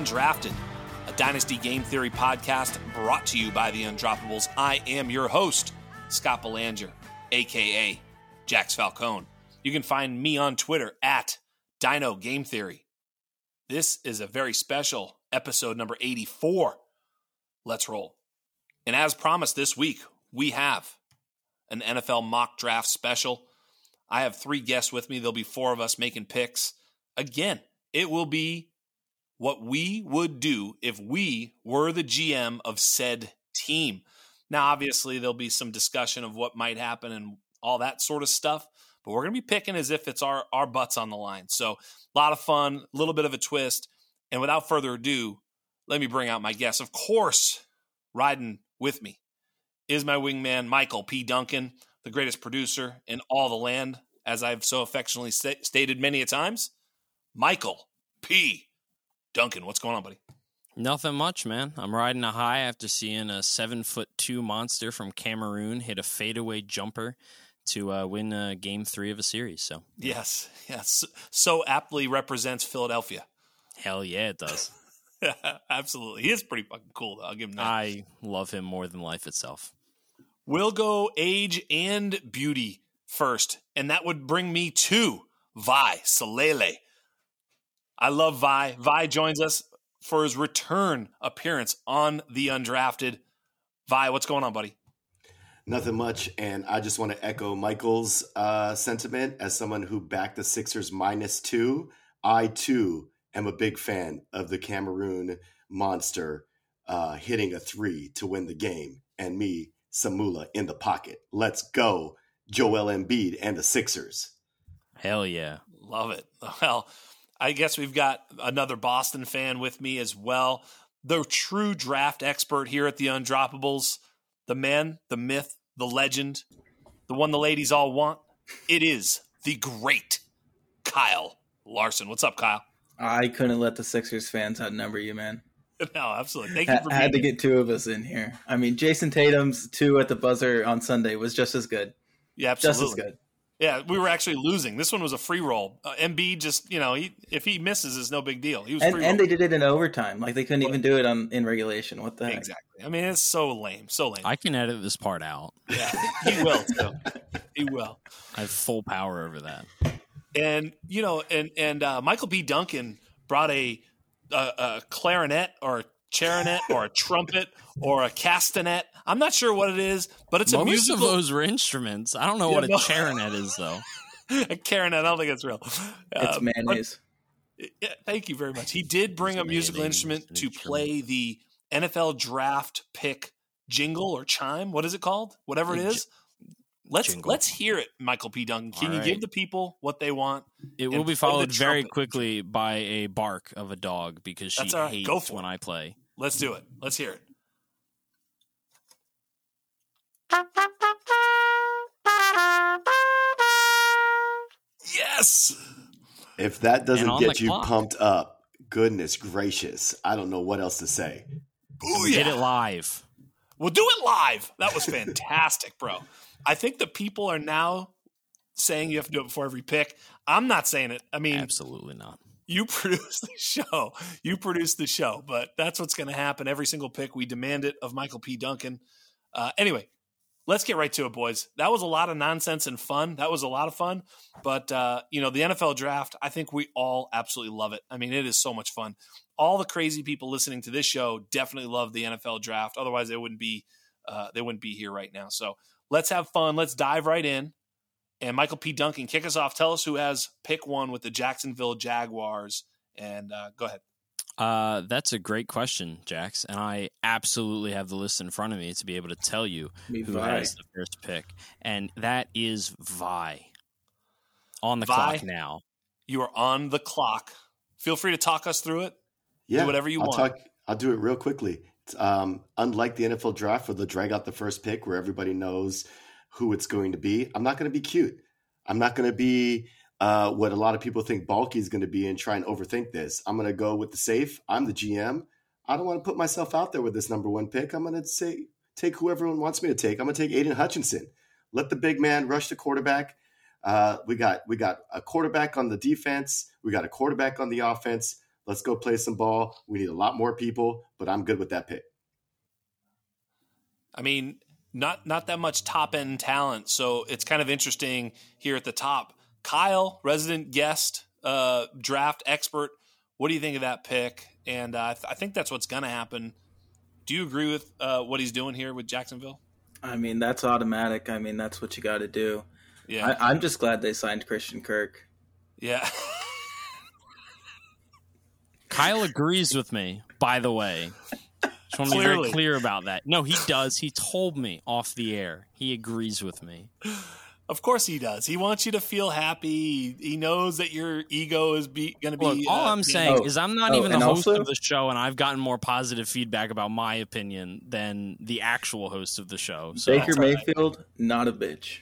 Undrafted, a Dynasty Game Theory podcast brought to you by the Undroppables. I am your host, Scott Belanger, aka Jax Falcone. You can find me on Twitter at Dyno Game Theory. This is a very special episode number 84. Let's roll. And as promised this week, we have an NFL mock draft special. I have three guests with me. There'll be four of us making picks. Again, it will be what we would do if we were the GM of said team. Now, obviously, there'll be some discussion of what might happen and all that sort of stuff, but we're going to be picking as if it's our, our butts on the line. So, a lot of fun, a little bit of a twist. And without further ado, let me bring out my guest. Of course, riding with me is my wingman, Michael P. Duncan, the greatest producer in all the land, as I've so affectionately st- stated many a times. Michael P. Duncan, what's going on, buddy? Nothing much, man. I'm riding a high after seeing a seven foot two monster from Cameroon hit a fadeaway jumper to uh, win uh, game three of a series. So yes, yes, so aptly represents Philadelphia. Hell yeah, it does. Absolutely, he is pretty fucking cool. Though. I'll give him that. I love him more than life itself. We'll go age and beauty first, and that would bring me to Wai Salele. I love Wai. Wai joins us for his return appearance on the undrafted. Wai, what's going on, buddy? Nothing much, and I just want to echo Michael's uh, sentiment as someone who backed the Sixers minus two. I too am a big fan of the Cameroon monster uh, hitting a three to win the game, and me, Samula, in the pocket. Let's go, Joel Embiid and the Sixers. Hell yeah, love it. Well, I guess we've got another Boston fan with me as well. The true draft expert here at the Undroppables, the man, the myth, the legend, the one the ladies all want. It is the great Kyle Larson. What's up, Kyle? I couldn't let the Sixers fans outnumber you, man. No, absolutely. Thank you for I had to here. get two of us in here. I mean, Jayson Tatum's two at the buzzer on Sunday was just as good. Yeah, absolutely. Just as good. Yeah, we were actually losing. This one was a free roll. Uh, Embiid just, you know, he, if he misses, it's no big deal. He was and, and they did it in overtime. Like they couldn't even do it on in regulation. What the heck? Exactly. I mean, it's so lame, so lame. I can edit this part out. Yeah, he will too. he will. I have full power over that. And you know, and and uh, Michael P. Duncan brought a, a, a clarinet or a charinet or a trumpet or a castanet. I'm not sure what it is, but it's Most a musical. of those were instruments. I don't know Yeah, what a no. charinet is though. a clarinet. I don't think it's real. It's Uh, mayonnaise. but- yeah, thank you very much. He did bring It's a musical instrument to instrument. play the NFL draft pick jingle or chime. What is it called? Whatever it is. A is. Let's jingle. let's hear it, Michael P. Duncan. Can All you right. give the people what they want? It will be followed very quickly by a bark of a dog because she That's hates Go when it. I play. Let's do it. Let's hear it. Yes. If that doesn't get you clock. pumped up, goodness gracious, I don't know what else to say. Ooh, We did it live. We'll do it live. That was fantastic, bro. I think the people are now saying you have to do it before every pick. I'm not saying it. I mean, Absolutely not. you produce the show. You produce the show, but that's what's going to happen every single pick. We demand it of Michael P. Duncan. Uh, anyway, let's get right to it, boys. That was a lot of nonsense and fun. That was a lot of fun. But, uh, you know, the NFL draft, I think we all absolutely love it. I mean, it is so much fun. All the crazy people listening to this show definitely love the NFL draft. Otherwise, they wouldn't be uh, they wouldn't be here right now. So let's have fun. Let's dive right in. And Michael P. Duncan, kick us off. Tell us who has pick one with the Jacksonville Jaguars. And uh, go ahead. Uh, that's a great question, Jax, and I absolutely have the list in front of me to be able to tell you Me who Wai. has the first pick, and that is Wai. On the Wai. clock now. You are on the clock. Feel free to talk us through it. Yeah, whatever you I'll want. Talk, I'll do it real quickly. Um, unlike the NFL draft, where they'll drag out the first pick, where everybody knows who it's going to be. I'm not going to be cute. I'm not going to be uh, what a lot of people think Baalke is going to be and try and overthink this. I'm going to go with the safe. I'm the GM. I don't want to put myself out there with this number one pick. I'm going to say take who everyone wants me to take. I'm going to take Aidan Hutchinson. Let the big man rush the quarterback. Uh, we got we got a quarterback on the defense. We got a quarterback on the offense. Let's go play some ball. We need a lot more people, but I'm good with that pick. I mean, not not that much top end talent, so it's kind of interesting here at the top. Kyle, resident guest, uh, draft expert. What do you think of that pick? And uh, I, th- I think that's what's going to happen. Do you agree with uh, what he's doing here with Jacksonville? I mean, that's automatic. I mean, that's what you got to do. Yeah, I, I'm just glad they signed Christian Kirk. yeah. Kyle agrees with me, by the way. Just want to be very clear about that. No, he does. He told me off the air. He agrees with me. Of course he does. He wants you to feel happy. He knows that your ego is be, going to be. Look, all uh, I'm saying Oh, is I'm not oh, even the host also- of the show, and I've gotten more positive feedback about my opinion than the actual host of the show. So Baker all right. Mayfield, not a bitch.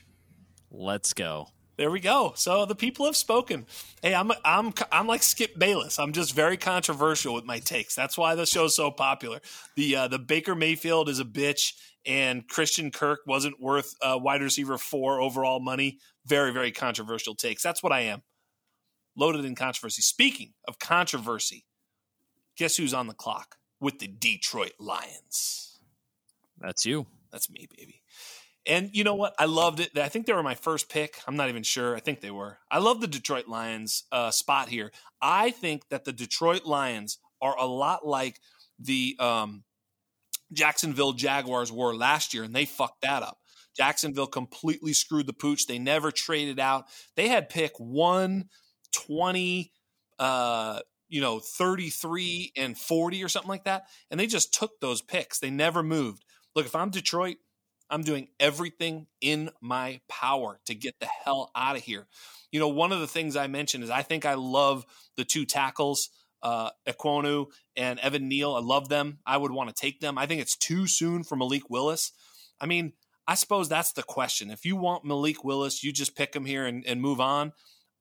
let's go. There we go. So the people have spoken. Hey, I'm I'm I'm like Skip Bayless. I'm just very controversial with my takes. That's why the show's so popular. The uh, the Baker Mayfield is a bitch, and Christian Kirk wasn't worth uh, wide receiver four overall money. Very very controversial takes. That's what I am. Loaded in controversy. Speaking of controversy, guess who's on the clock with the Detroit Lions? That's you. That's me, baby. And you know what? I loved it. I think they were my first pick. I'm not even sure. I think they were. I love the Detroit Lions uh, spot here. I think that the Detroit Lions are a lot like the um, Jacksonville Jaguars were last year, and they fucked that up. Jacksonville completely screwed the pooch. They never traded out. They had pick 120, uh, you know, 33 and 40 or something like that. And they just took those picks. They never moved. Look, if I'm Detroit, I'm doing everything in my power to get the hell out of here. You know, one of the things I mentioned is I think I love the two tackles, uh, Ekwonu and Evan Neal. I love them. I would want to take them. I think it's too soon for Malik Willis. I mean, I suppose that's the question. If you want Malik Willis, you just pick him here and, and move on.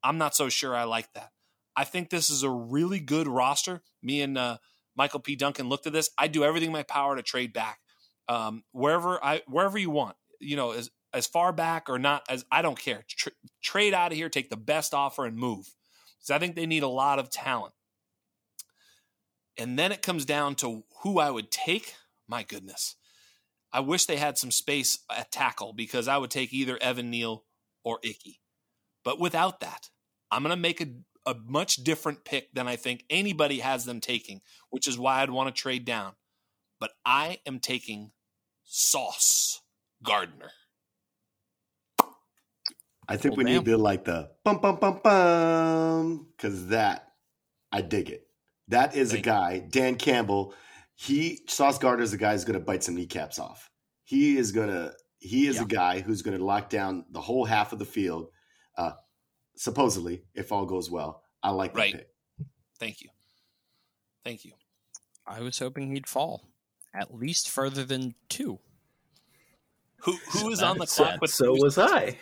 I'm not so sure I like that. I think this is a really good roster. Me and uh, Michael P. Duncan looked at this. I do everything in my power to trade back um, wherever I wherever you want. You know, as as far back or not as I don't care. Tr- trade out of here, take the best offer, and move. Because I think they need a lot of talent. And then it comes down to who I would take. My goodness, I wish they had some space at tackle because I would take either Evan Neal or Ickey. But without that, I'm going to make a, a much different pick than I think anybody has them taking, which is why I'd want to trade down. But I am taking Sauce Gardner. I think Well, we damn. need to like the bum bum bum bum because that I dig it. That is Thank a guy, Dan Campbell. He Sauce Gardner is a guy who's going to bite some kneecaps off. He is going to. He is Yeah. a guy who's going to lock down the whole half of the field. Uh, supposedly, if all goes well, I like that pick. Thank you. Thank you. I was hoping he'd fall at least further than two. Who who is on the clock sad. with So was I.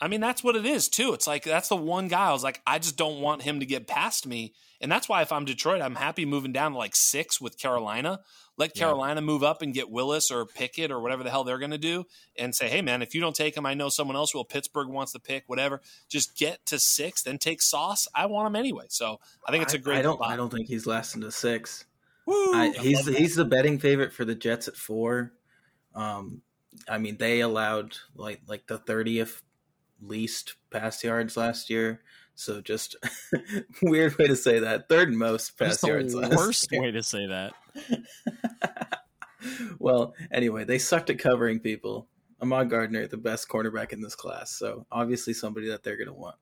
I mean, that's what it is too. It's like that's the one guy I was like, I just don't want him to get past me. And that's why if I'm Detroit, I'm happy moving down to like six with Carolina. Let Yeah. Carolina move up and get Willis or Pickett or whatever the hell they're going to do, and say, hey man, if you don't take him, I know someone else will. Pittsburgh wants to pick, whatever. Just get to six, then take Sauce. I want him anyway. So I think it's a great. I don't. spot. I don't think he's lasting to six. Woo! I, I he's love he's the betting favorite for the Jets at four. Um, I mean they allowed like like the thirtieth least pass yards last year. So just weird way to say that. Third most pass That's the yards last worst year. way to say that. well, anyway, they sucked at covering people. Ahmad Gardner, the best cornerback in this class, so obviously somebody that they're gonna want.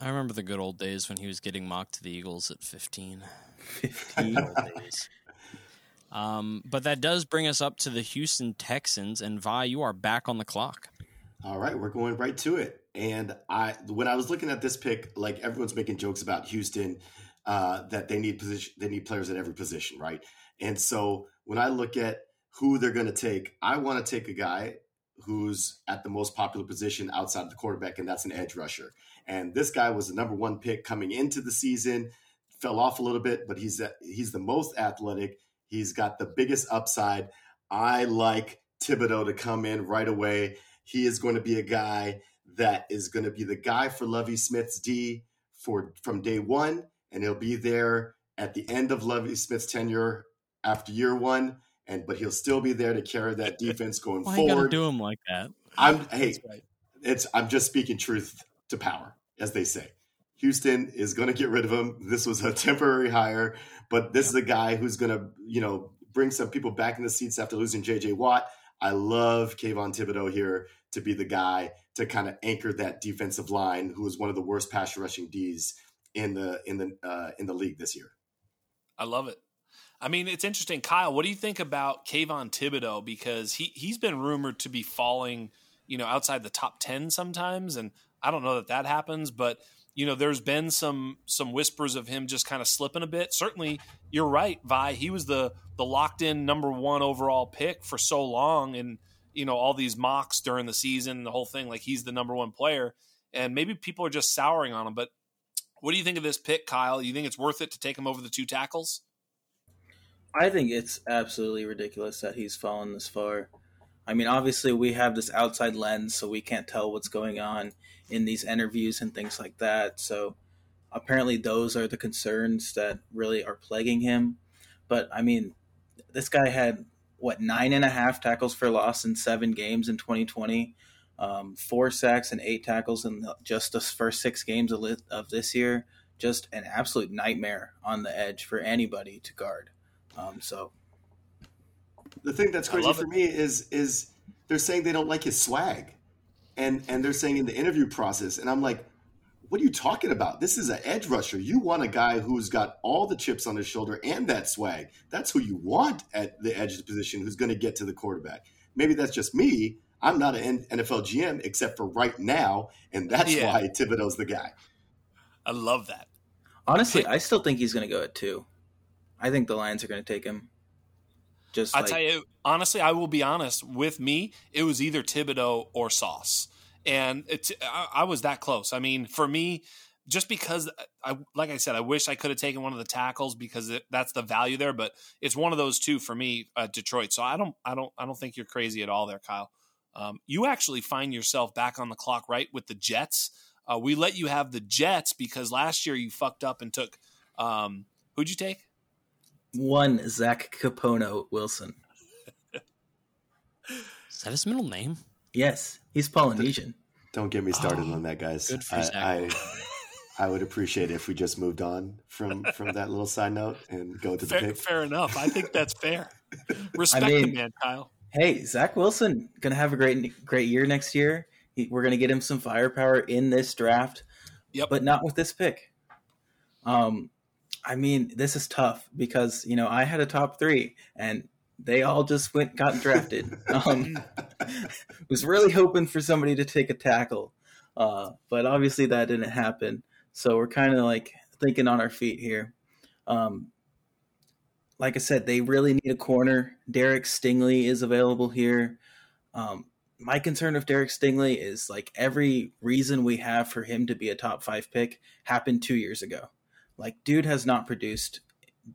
I remember the good old days when he was getting mocked to the Eagles at 15. Fifteen. Good old days. Um, but that does bring us up to the Houston Texans, and Wai, you are back on the clock. All right, we're going right to it. And I, when I was looking at this pick, like everyone's making jokes about Houston, uh, that they need position, they need players at every position, right? And so when I look at who they're going to take, I want to take a guy who's at the most popular position outside of the quarterback, and that's an edge rusher. And this guy was the number one pick coming into the season, fell off a little bit, but he's he's the most athletic. He's got the biggest upside. I like Thibodeaux to come in right away. He is going to be a guy that is going to be the guy for Lovie Smith's D for from day one, and he'll be there at the end of Lovie Smith's tenure after year one. And but he'll still be there to carry that defense going Why forward. do him like that? I'm hey, right. it's I'm just speaking truth to power, as they say. Houston is going to get rid of him. This was a temporary hire, but this is a guy who's going to, you know, bring some people back in the seats after losing J.J. Watt. I love Kayvon Thibodeaux here to be the guy to kind of anchor that defensive line, who is one of the worst pass rushing D's in the in the uh, in the league this year. I love it. I mean, it's interesting, Kyle. What do you think about Kayvon Thibodeaux? Because he he's been rumored to be falling, you know, outside the top ten sometimes, and I don't know that that happens, but you know, there's been some some whispers of him just kind of slipping a bit. Certainly, you're right, Wai. He was the the locked in number one overall pick for so long, and you know all these mocks during the season, the whole thing. Like he's the number one player, and maybe people are just souring on him. But what do you think of this pick, Kyle? You think it's worth it to take him over the two tackles? I think it's absolutely ridiculous that he's fallen this far. I mean, obviously, we have this outside lens, so we can't tell what's going on in these interviews and things like that. So, apparently, those are the concerns that really are plaguing him. But, I mean, this guy had, what, nine and a half tackles for loss in seven games in 2020, um, four sacks and eight tackles in just the first six games of, this year. Just an absolute nightmare on the edge for anybody to guard. Um, so the thing that's crazy for it. me is is they're saying they don't like his swag, and and they're saying in the interview process, and I'm like, what are you talking about? This is an edge rusher. You want a guy who's got all the chips on his shoulder and that swag. That's who you want at the edge position, who's going to get to the quarterback. Maybe that's just me. I'm not an NFL GM except for right now, and that's Yeah. why Thibodeaux's the guy. I love that. honestly, I still think he's going to go at two. I think the Lions are going to take him. Just I like, tell you, honestly, I will be honest. With me, it was either Thibodeaux or Sauce, and it, I, I was that close. I mean, for me, just because I, like I said, I wish I could have taken one of the tackles because it, that's the value there. But it's one of those two for me, uh, Detroit. So I don't, I don't, I don't think you're crazy at all there, Kyle. Um, you actually find yourself back on the clock, right, with the Jets. Uh, we let you have the Jets because last year you fucked up and took. Um, who'd you take? One Zach Capono Wilson. Is that his middle name? Yes, he's Polynesian. Don't get me started Oh, on that, guys. good for I, Zach. I, I would appreciate it if we just moved on from from that little side note and go to the Fair, pick. fair enough. I think that's fair. Respect mean- the man, Kyle. Hey, Zach Wilson gonna have a great great year next year. He, we're gonna get him some firepower in this draft, Yep. but not with this pick. Um, I mean, this is tough because you know I had a top three, and they all just went got drafted. um, was really hoping for somebody to take a tackle, uh, but obviously that didn't happen. So we're kind of like thinking on our feet here. Um, like I said, they really need a corner. Derek Stingley is available here. Um, my concern with Derek Stingley is like every reason we have for him to be a top five pick happened two years ago. Like, dude has not produced,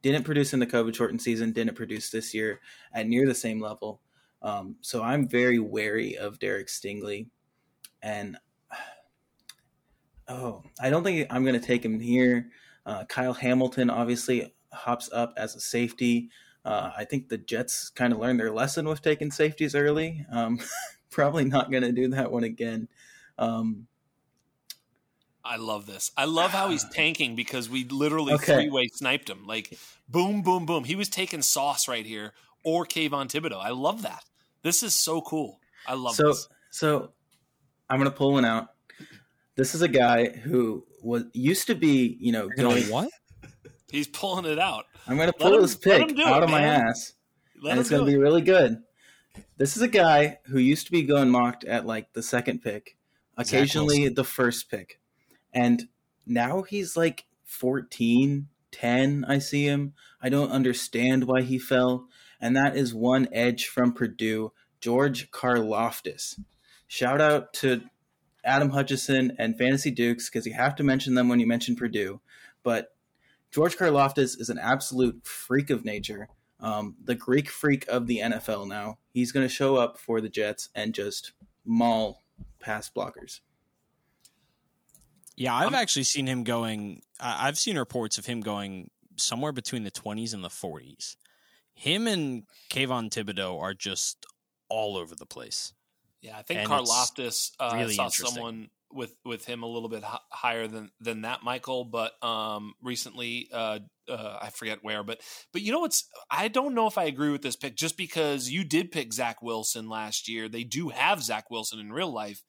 didn't produce in the COVID shortened season, didn't produce this year at near the same level. Um, so I'm very wary of Derek Stingley. And oh, I don't think I'm going to take him here. Uh, Kyle Hamilton obviously hops up as a safety. Uh, I think the Jets kind of learned their lesson with taking safeties early. Um, probably not going to do that one again. Um, I love this. I love how he's tanking because we literally Okay. three way sniped him. Like boom, boom, boom. He was taking sauce right here or Kayvon Thibodeaux. I love that. This is so cool. I love so, this. so I'm going to pull one out. This is a guy who was used to be, you know, gonna going. what? He's pulling it out. I'm going to pull this let pick him do out it, of my ass. Let and it's going do to it. be really good. This is a guy who used to be going mocked at like the second pick, occasionally the first pick. And now he's like 14, 10. I see him. I don't understand why he fell. And that is one edge from Purdue, George Karlaftis. Shout out to Adam Hutchison and Fantasy Dukes because you have to mention them when you mention Purdue. But George Karlaftis is an absolute freak of nature um, the Greek freak of the NFL now. He's going to show up for the Jets and just maul pass blockers. Yeah, I've I'm, actually seen him going. I've seen reports of him going somewhere between the 20s and the 40s. Him and Kayvon Thibodeaux are just all over the place. Yeah, I think and Karlaftis uh, really saw someone with with him a little bit h- higher than than that, Michael. But um, recently, uh, uh, I forget where, but but you know what's I don't know if I agree with this pick just because you did pick Zach Wilson last year. They do have Zach Wilson in real life.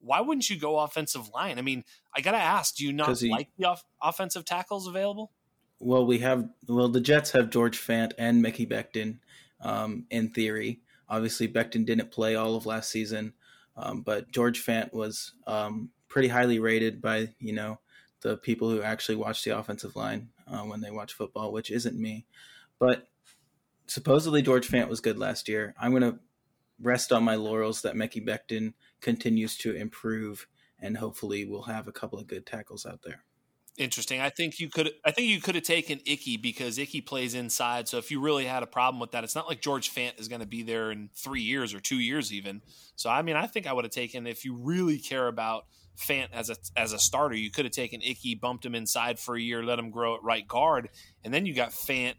Why wouldn't you go offensive line? I mean, I gotta ask, do you not he, like the off- offensive tackles available? Well, we have well the Jets have George Fant and Mekhi Becton um, in theory. Obviously, Becton didn't play all of last season, um, but George Fant was um, pretty highly rated by you know the people who actually watch the offensive line uh, when they watch football, which isn't me. But supposedly George Fant was good last year. I'm gonna rest on my laurels that Mekhi Becton continues to improve, and hopefully we'll have a couple of good tackles out there. Interesting. I think you could. I think you could have taken Ickey because Ickey plays inside. So if you really had a problem with that, it's not like George Fant is going to be there in three years or two years even. So I mean, I think I would have taken if you really care about Fant as a as a starter, you could have taken Ickey, bumped him inside for a year, let him grow at right guard, and then you got Fant,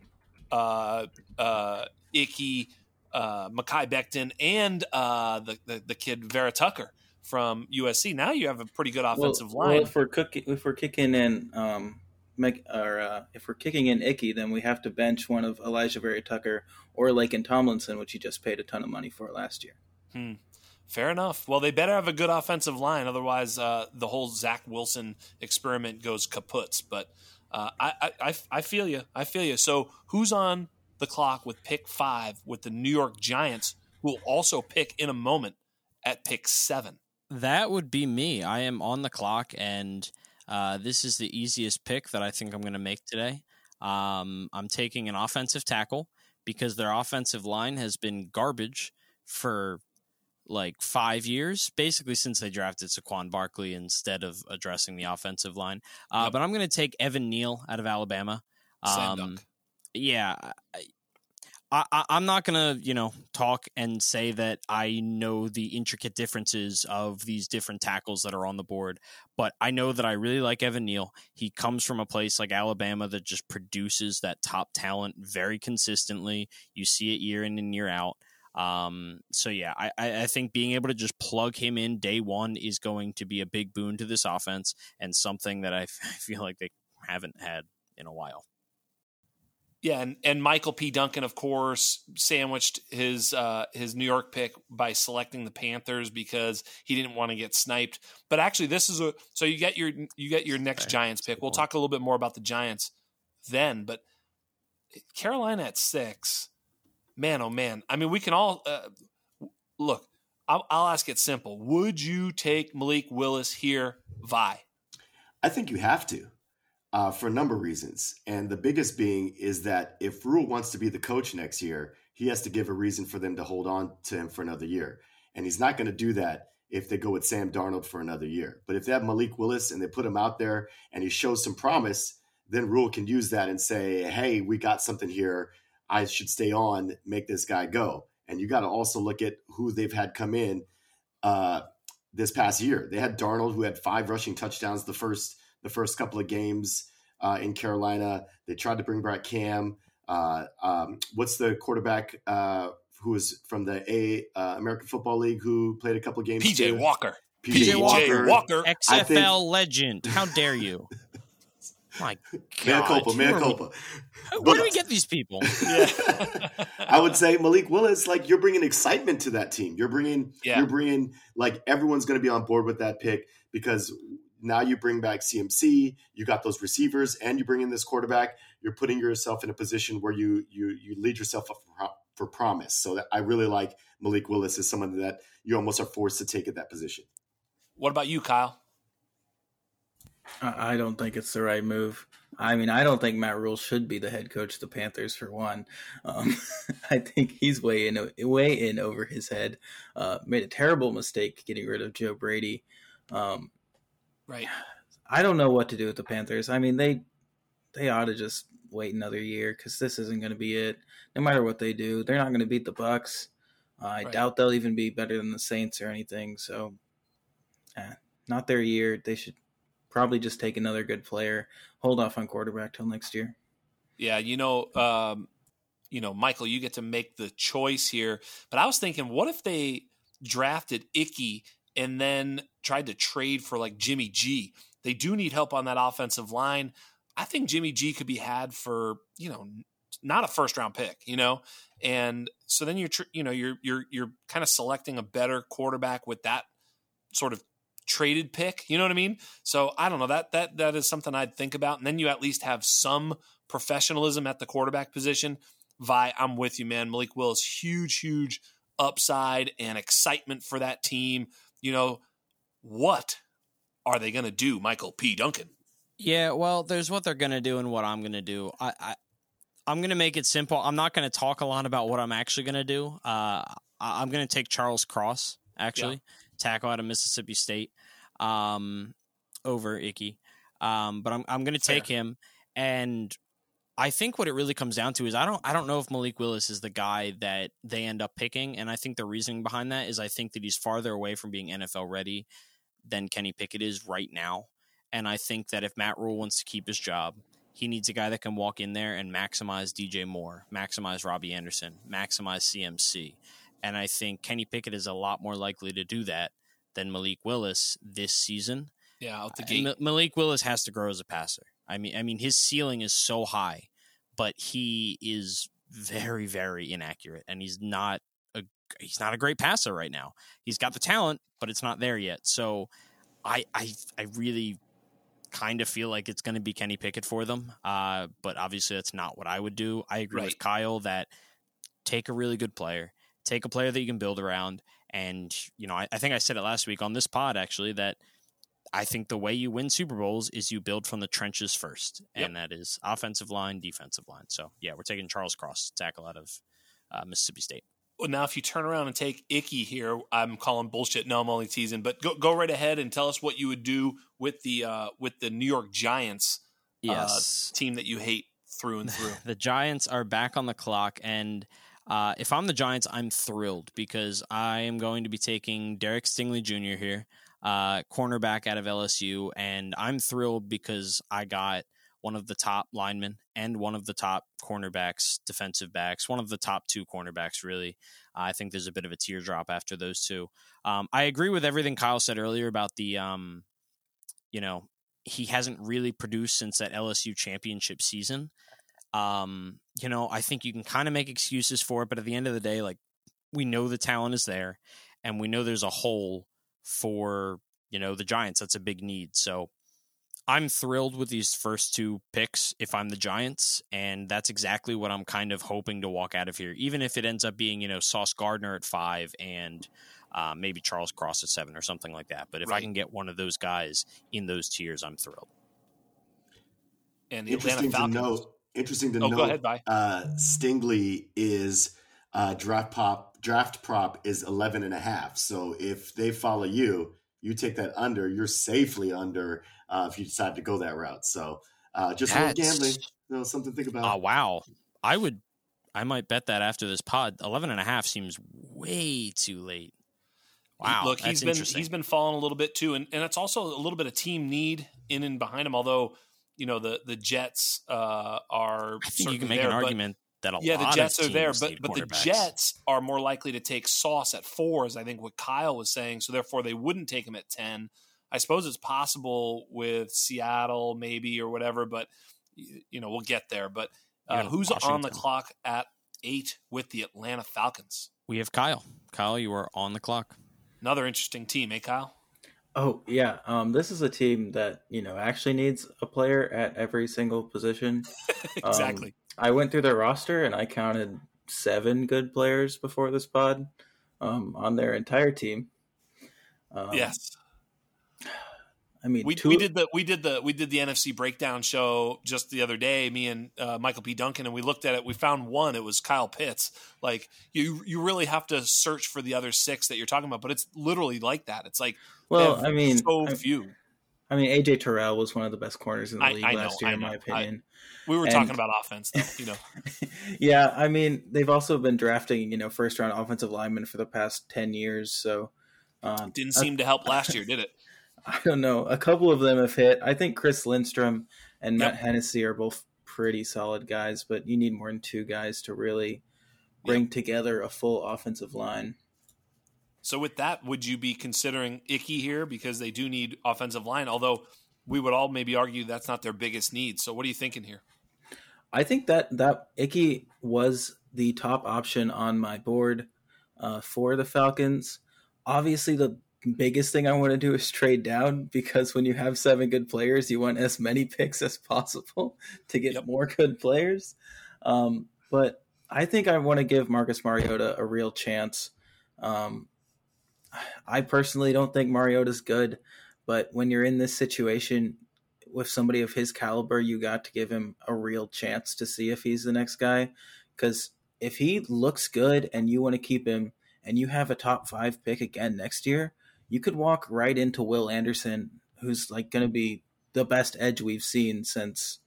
uh, uh, Ickey, uh, Mekhi Becton, and uh, the, the the kid Vera Tucker from USC. Now you have a pretty good offensive well, line. Well, if we're cooking, if we're kicking in, um, make, or uh, if we're kicking in Ickey, then we have to bench one of Elijah Vera Tucker or Laken Tomlinson, which he just paid a ton of money for last year. Hmm. Fair enough. Well, they better have a good offensive line, otherwise, uh, the whole Zach Wilson experiment goes kaputs. But uh, I, I, I feel you. I feel you. So, who's on the clock with pick five with the New York Giants, who will also pick in a moment at pick seven? That would be me. I am on the clock, and uh, this is the easiest pick that I think I'm going to make today. Um, I'm taking an offensive tackle because their offensive line has been garbage for like five years, basically since they drafted Saquon Barkley instead of addressing the offensive line. Uh, yep. But I'm going to take Evan Neal out of Alabama. Um, yeah, I, I'm not gonna, you know, talk and say that I know the intricate differences of these different tackles that are on the board, but I know that I really like Evan Neal. He comes from a place like Alabama that just produces that top talent very consistently. You see it year in and year out. Um, so yeah, I, I think being able to just plug him in day one is going to be a big boon to this offense and something that I feel like they haven't had in a while. Yeah, and, and Michael P. Duncan, of course, sandwiched his uh, his New York pick by selecting the Panthers because he didn't want to get sniped. But actually, this is a so you get your you get your next Giants pick. We'll talk a little bit more about the Giants then. But Carolina at six, man, oh man. I mean, we can all uh, look. I'll, I'll ask it simple. Would you take Malik Willis here? Wai? I think you have to uh, for a number of reasons. And the biggest being is that if Rhule wants to be the coach next year, he has to give a reason for them to hold on to him for another year. And he's not going to do that if they go with Sam Darnold for another year. But if they have Malik Willis and they put him out there and he shows some promise, then Rhule can use that and say, hey, we got something here. I should stay on, make this guy go. And you got to also look at who they've had come in uh, this past year. They had Darnold, who had five rushing touchdowns the first the first couple of games uh, in Carolina. They tried to bring back Cam. Uh, um, what's the quarterback uh, who was from the A uh, American Football League who played a couple of games? PJ Walker. PJ, Walker. Walker. XFL think, legend. How dare you? My God. Mea culpa, mea culpa. Where but, do we get these people? Yeah. I would say Malik Willis, like you're bringing excitement to that team. You're bringing, yeah. you're bringing, like everyone's going to be on board with that pick because now you bring back CMC, you got those receivers, and you bring in this quarterback. You're putting yourself in a position where you you you lead yourself up for, for promise. So that I really like Malik Willis as someone that you almost are forced to take at that position. What about you, Kyle? I don't think it's the right move. I mean, I don't think Matt Rhule should be the head coach of the Panthers for one. Um, I think he's way in way in over his head. Uh, made a terrible mistake getting rid of Joe Brady. Um, Right. I don't know what to do with the Panthers. I mean, they they ought to just wait another year because this isn't going to be it. No matter what they do, they're not going to beat the Bucks. Uh, I right. doubt they'll even be better than the Saints or anything. So, eh, not their year. They should probably just take another good player, hold off on quarterback till next year. Yeah, you know, um, you know, Michael, you get to make the choice here. But I was thinking, what if they drafted Ickey and then tried to trade for like Jimmy G? They do need help on that offensive line. I think Jimmy G could be had for you know not a first round pick, you know, and so then you're you know you're you're you're kind of selecting a better quarterback with that sort of traded pick. You know what I mean? So I don't know that that that is something I'd think about, and then you at least have some professionalism at the quarterback position. Wai, I'm with you, man. Malik Willis, huge, huge upside and excitement for that team. You know, what are they going to do, Michael P. Duncan? Yeah, well, there's what they're going to do and what I'm going to do. I, I I'm going to make it simple. I'm not going to talk a lot about what I'm actually going to do. Uh, I'm going to take Charles Cross, actually, yeah. tackle out of Mississippi State, um, over Ickey, Um, but I'm I'm going to take Fair. him, and I think what it really comes down to is I don't I don't know if Malik Willis is the guy that they end up picking, and I think the reasoning behind that is I think that he's farther away from being NFL ready than Kenny Pickett is right now, and I think that if Matt Rhule wants to keep his job, he needs a guy that can walk in there and maximize DJ Moore, maximize Robbie Anderson, maximize CMC, and I think Kenny Pickett is a lot more likely to do that than Malik Willis this season. Yeah, out the uh, gate. Malik Willis has to grow as a passer. I mean, I mean, his ceiling is so high, but he is very, very inaccurate, and he's not he's not a great passer right now. He's got the talent, but it's not there yet. So, I I I really kind of feel like it's going to be Kenny Pickett for them. Uh, but obviously, that's not what I would do. I agree right. with Kyle that take a really good player, take a player that you can build around, and you know, I, I think I said it last week on this pod actually that I think the way you win Super Bowls is you build from the trenches first, and yep. that is offensive line, defensive line. So yeah, we're taking Charles Cross tackle out of uh, Mississippi State. Well, now if you turn around and take Ickey here, I'm calling bullshit. No, I'm only teasing. But go go right ahead and tell us what you would do with the uh, with the New York Giants, uh, yes. uh, team that you hate through and through. the Giants are back on the clock, and uh, if I'm the Giants, I'm thrilled because I am going to be taking Derek Stingley Jr. here uh, cornerback out of LSU, and I'm thrilled because I got one of the top linemen and one of the top cornerbacks, defensive backs, one of the top two cornerbacks, really. I think there's a bit of a teardrop after those two. Um, I agree with everything Kyle said earlier about the, um, you know, he hasn't really produced since that LSU championship season. Um, you know, I think you can kind of make excuses for it, but at the end of the day, like we know the talent is there and we know there's a hole for you know the Giants. That's a big need. So I'm thrilled with these first two picks if I'm the Giants, and that's exactly what I'm kind of hoping to walk out of here. Even if it ends up being you know Sauce Gardner at five and uh, maybe Charles Cross at seven or something like that. But if right. I can get one of those guys in those tiers, I'm thrilled. And interesting to note. Interesting to oh, note. Ahead, uh, Stingley is uh, draft pop draft prop is 11 and a half. So if they follow you, you take that under, you're safely under uh, if you decide to go that route. So uh, just a little gambling, you know, something to think about. Oh, wow. I would, I might bet that after this pod, 11 and a half seems way too late. Wow. Look, he's been, he's been falling a little bit too. And, and it's also a little bit of team need in and behind him. Although, you know, the, the Jets uh, are, I think you can make there, an argument that a yeah, the Jets are there, but but the Jets are more likely to take Sauce at four, as I think what Kyle was saying. So therefore, they wouldn't take him at ten. I suppose it's possible with Seattle, maybe or whatever, but you know we'll get there. But uh, who's Washington. on the clock at eight with the Atlanta Falcons? We have Kyle. Kyle, you are on the clock. Another interesting team, eh, Kyle? Oh yeah, um, this is a team that you know actually needs a player at every single position. exactly. Um, I went through their roster and I counted seven good players before this pod um, on their entire team. Um, yes. I mean, we, two... we did the we did the we did the NFC breakdown show just the other day. Me and uh, Michael P. Duncan, and we looked at it. We found one. It was Kyle Pitts. Like you, you really have to search for the other six that you're talking about. But it's literally like that. It's like well, I mean, so I, few. I mean, AJ Terrell was one of the best corners in the league I, I last know, year, in my opinion. We were and, talking about offense, though, you know. yeah, I mean, they've also been drafting, you know, first round offensive linemen for the past ten years. So uh, didn't seem to help last year, did it? I don't know. A couple of them have hit. I think Chris Lindstrom and Matt Yep. Hennessy are both pretty solid guys, but you need more than two guys to really bring together a full offensive line. So with that, would you be considering Ickey here because they do need offensive line? Although we would all maybe argue that's not their biggest need. So what are you thinking here? I think that that Ickey was the top option on my board uh, for the Falcons. Obviously, the biggest thing I want to do is trade down because when you have seven good players, you want as many picks as possible to get Yep. more good players. Um, but I think I want to give Marcus Mariota a real chance. Um, I personally don't think Mariota's good, but when you're in this situation with somebody of his caliber, you got to give him a real chance to see if he's the next guy. Because if he looks good and you want to keep him and you have a top five pick again next year, you could walk right into Will Anderson, who's like going to be the best edge we've seen since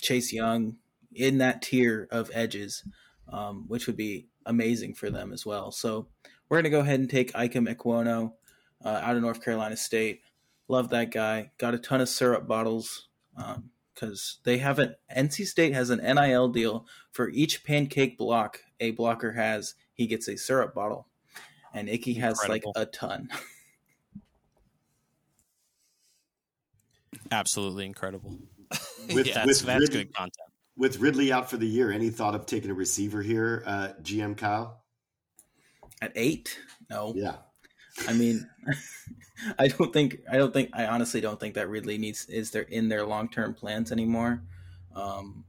Chase Young in that tier of edges, um, which would be amazing for them as well. So we're going to go ahead and take Ike Ekwonu uh, out of North Carolina State. Love that guy. Got a ton of syrup bottles because they have an NC State has an NIL deal for each pancake block a blocker has. He gets a syrup bottle, and Ickey has like a ton. Absolutely incredible. With- yeah, with that's Ridley- good content. With Ridley out for the year, any thought of taking a receiver here, uh, GM Kyle? At eight, no. Yeah. I mean, I don't think I don't think I honestly don't think that Ridley needs is there in their long term plans anymore. Um,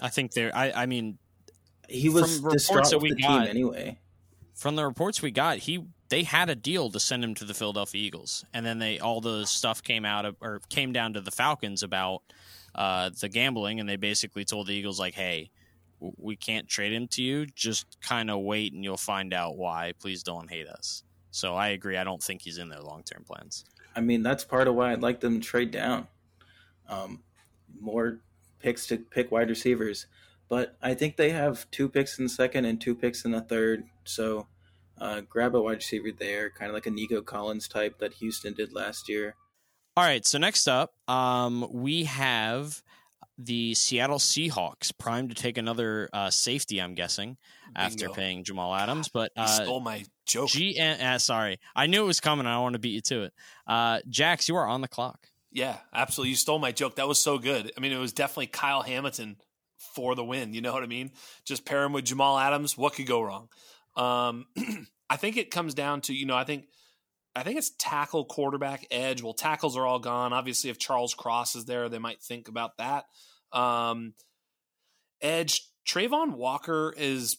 I think they're. I, I mean, he was From reports distraught that with we the team got- anyway. From the reports we got, he they had a deal to send him to the Philadelphia Eagles, and then they all the stuff came out of, or came down to the Falcons about uh, the gambling, and they basically told the Eagles like, "Hey, we can't trade him to you. Just kind of wait, and you'll find out why. Please don't hate us." So I agree. I don't think he's in their long term plans. I mean, that's part of why I'd like them to trade down. Um, more picks to pick wide receivers. But I think they have two picks in the second and two picks in the third. So uh, grab a wide receiver there, kind of like a Nico Collins type that Houston did last year. All right. So next up, um, we have the Seattle Seahawks primed to take another uh, safety. I'm guessing after paying Jamal Adams, but You uh, stole my joke. G. Uh, sorry, I knew it was coming. I want to beat you to it. Uh, Jax, you are on the clock. Yeah, absolutely. You stole my joke. That was so good. I mean, it was definitely Kyle Hamilton for the win. You know what I mean? Just pair him with Jamal Adams. What could go wrong? Um, I think it comes down to you know I think I think it's tackle, quarterback, edge. Well, tackles are all gone. Obviously, if Charles Cross is there, they might think about that. Um, edge, Travon Walker is.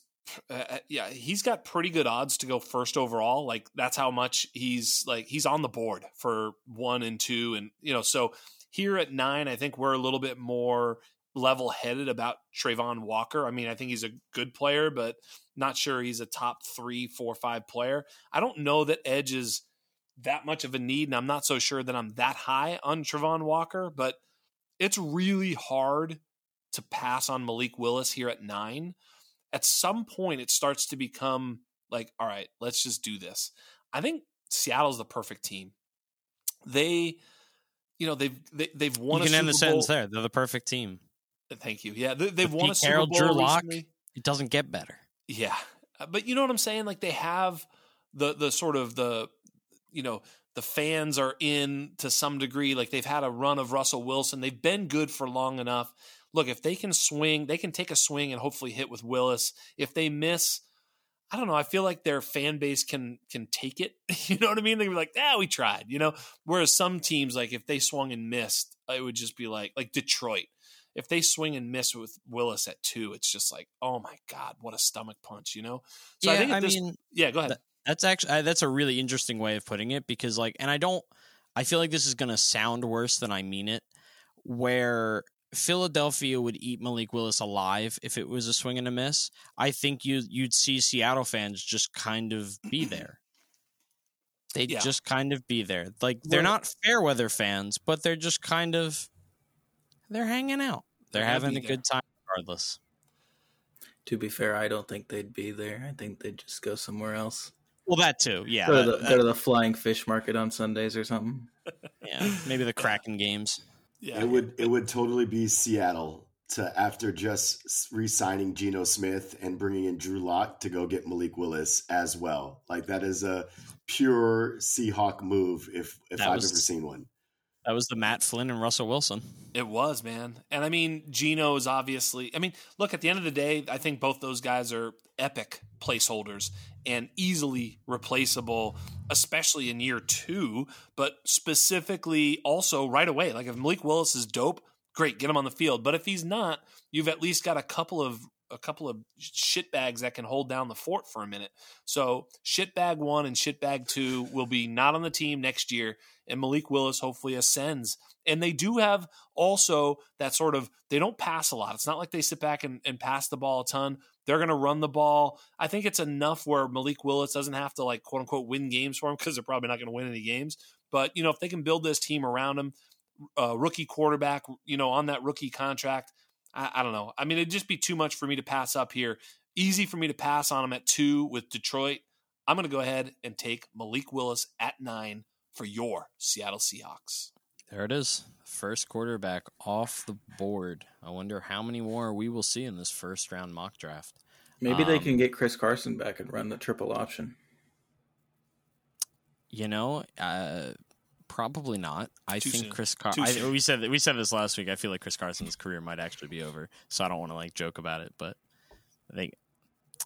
Uh, yeah, he's got pretty good odds to go first overall. Like that's how much he's like he's on the board for one and two, and you know so here at nine, I think we're a little bit more level headed about Travon Walker. I mean, I think he's a good player, but not sure he's a top three, four, five player. I don't know that Edge is that much of a need, and I'm not so sure that I'm that high on Travon Walker, but it's really hard to pass on Malik Willis here at nine. At some point, it starts to become like, all right, let's just do this. I think Seattle's the perfect team. They, you know, they've they, they've won. you can end the Super Bowl. sentence there. They're the perfect team. Thank you. Yeah, they, they've With won Pete a Super Carroll, Bowl Drew Lock. It doesn't get better. Yeah, Uh, but you know what I'm saying? Like they have the the sort of the you know the fans are in to some degree. Like they've had a run of Russell Wilson. They've been good for long enough. Look, if they can swing, they can take a swing and hopefully hit with Willis. If they miss, I don't know. I feel like their fan base can can take it. You know what I mean? They'd be like, "Yeah, we tried." You know. Whereas some teams, like if they swung and missed, it would just be like like Detroit. If they swing and miss with Willis at two, it's just like, oh my god, what a stomach punch, you know. So yeah, I think I, this, mean yeah, go ahead. that's actually that's a really interesting way of putting it because like, and I don't. I feel like this is going to sound worse than I mean it. Where Philadelphia would eat Malik Willis alive if it was a swing and a miss. I think you you'd see Seattle fans just kind of be there. They'd Yeah. just kind of be there. Like they're not fair weather fans, but they're just kind of they're hanging out. They're They're having be a good time regardless. To be fair, I don't think they'd be there. I think they'd just go somewhere else. Well, that too. Yeah. Go to, that- the, go to the flying fish market on Sundays or something. yeah. Maybe the Kraken games. Yeah, It would it would totally be Seattle to after just s- re-signing Geno Smith and bringing in Drew Lock to go get Malik Willis as well. Like that is a pure Seahawk move if if That I've was- ever seen one. That was the Matt Flynn and Russell Wilson. It was, man. And I mean, Geno is obviously, I mean, look, at the end of the day, I think both those guys are epic placeholders and easily replaceable, especially in year two, but specifically also right away. Like if Malik Willis is dope, great, get him on the field. But if he's not, you've at least got a couple of a couple of shitbags that can hold down the fort for a minute. So shitbag one and shitbag two will be not on the team next year, and Malik Willis hopefully ascends. And they do have also that sort of they don't pass a lot. It's not like they sit back and, and pass the ball a ton. They're going to run the ball. I think it's enough where Malik Willis doesn't have to like quote unquote win games for him because they're probably not going to win any games. But you know if they can build this team around him, uh, rookie quarterback, you know on that rookie contract, I, I don't know. I mean it'd just be too much for me to pass up here. Easy for me to pass on him at two with Detroit. I'm going to go ahead and take Malik Willis at nine for your Seattle Seahawks. There it is. First quarterback off the board. I wonder how many more we will see in this first round mock draft. Maybe they Um, can get Chris Carson back and run the triple option. You know, uh, probably not. I Too think soon. Chris Car- Too I, soon. we said we said this last week. I feel like Chris Carson's career might actually be over, so I don't want to like joke about it. But I think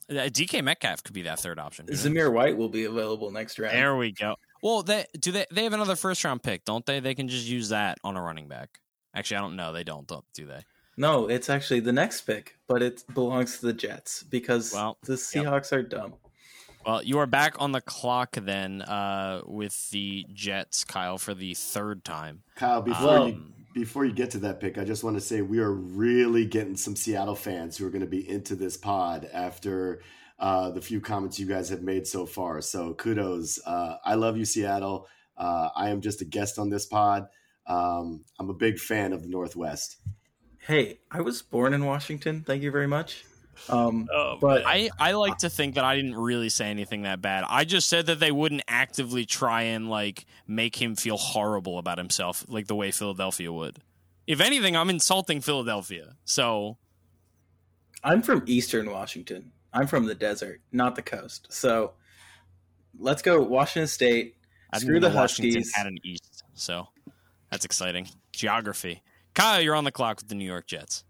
uh, DK Metcalf could be that third option. Who? Zamir White will be available next round. There we go. Well, they do they they have another first round pick, don't they? They can just use that on a running back. Actually, I don't know. They don't, don't do they? No, it's actually the next pick, but it belongs to the Jets because Well, the Seahawks are dumb. Well, you are back on the clock then uh, with the Jets, Kyle, for the third time. Kyle, before you Um, before you get to that pick, I just want to say we are really getting some Seattle fans who are going to be into this pod after uh, the few comments you guys have made so far. So kudos. Uh, I love you, Seattle. Uh, I am just a guest on this pod. Um, I'm a big fan of the Northwest. Hey, I was born in Washington. Thank you very much. Um, Oh, but I, I like to think that I didn't really say anything that bad. I just said that they wouldn't actively try and like make him feel horrible about himself, like the way Philadelphia would. If anything, I'm insulting Philadelphia. So I'm from Eastern Washington. I'm from the desert, not the coast. So let's go Washington State. I Screw the Washington Huskies. had an East. So that's exciting. Geography. Kyle, you're on the clock with the New York Jets.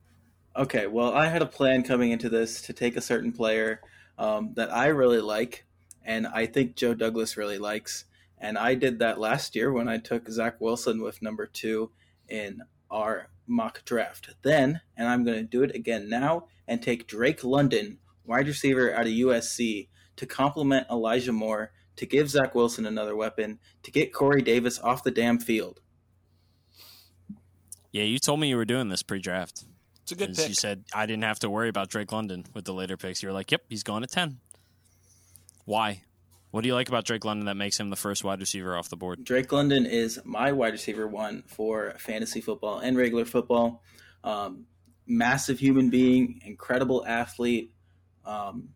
Okay, well, I had a plan coming into this to take a certain player um, that I really like, and I think Joe Douglas really likes. And I did that last year when I took Zach Wilson with number two in our mock draft. Then, and I'm going to do it again now, and take Drake London, wide receiver out of USC, to complement Elijah Moore, to give Zach Wilson another weapon, to get Corey Davis off the damn field. Yeah, you told me you were doing this pre-draft. It's a good 'Cause pick. You said I didn't have to worry about Drake London with the later picks. You were like, "Yep, he's going at 10. Why? What do you like about Drake London that makes him the first wide receiver off the board? Drake London is my wide receiver one for fantasy football and regular football. Um, massive human being, incredible athlete. Um,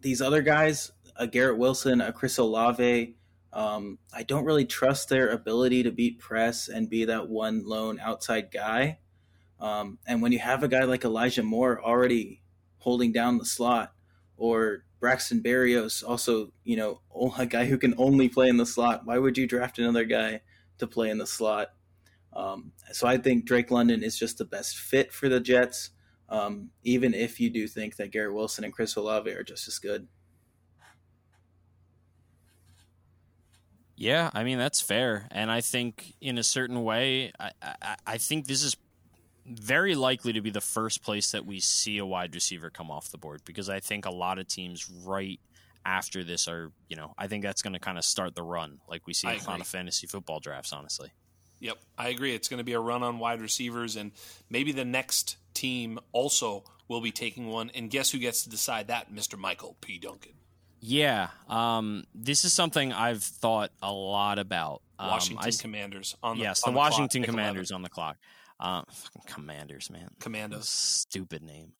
these other guys, a Garrett Wilson, a Chris Olave, um, I don't really trust their ability to beat press and be that one lone outside guy. Um, and when you have a guy like Elijah Moore already holding down the slot, or Braxton Berrios, also, you know, a guy who can only play in the slot. Why would you draft another guy to play in the slot? Um, so I think Drake London is just the best fit for the Jets, um, even if you do think that Garrett Wilson and Chris Olave are just as good. Yeah, I mean that's fair, and I think in a certain way, I, I, I think this is very likely to be the first place that we see a wide receiver come off the board because I think a lot of teams right after this are, you know, I think that's going to kind of start the run like we see I in a lot of fantasy football drafts, honestly. Yep, I agree. It's going to be a run on wide receivers, and maybe the next team also will be taking one. And guess who gets to decide that? Mr. Michael P. Duncan. Yeah, um, this is something I've thought a lot about. Um, Washington I Commanders on the yes, on the, clock, Washington 11. Commanders on the clock. Fucking Commanders, man. Commandos. Stupid name.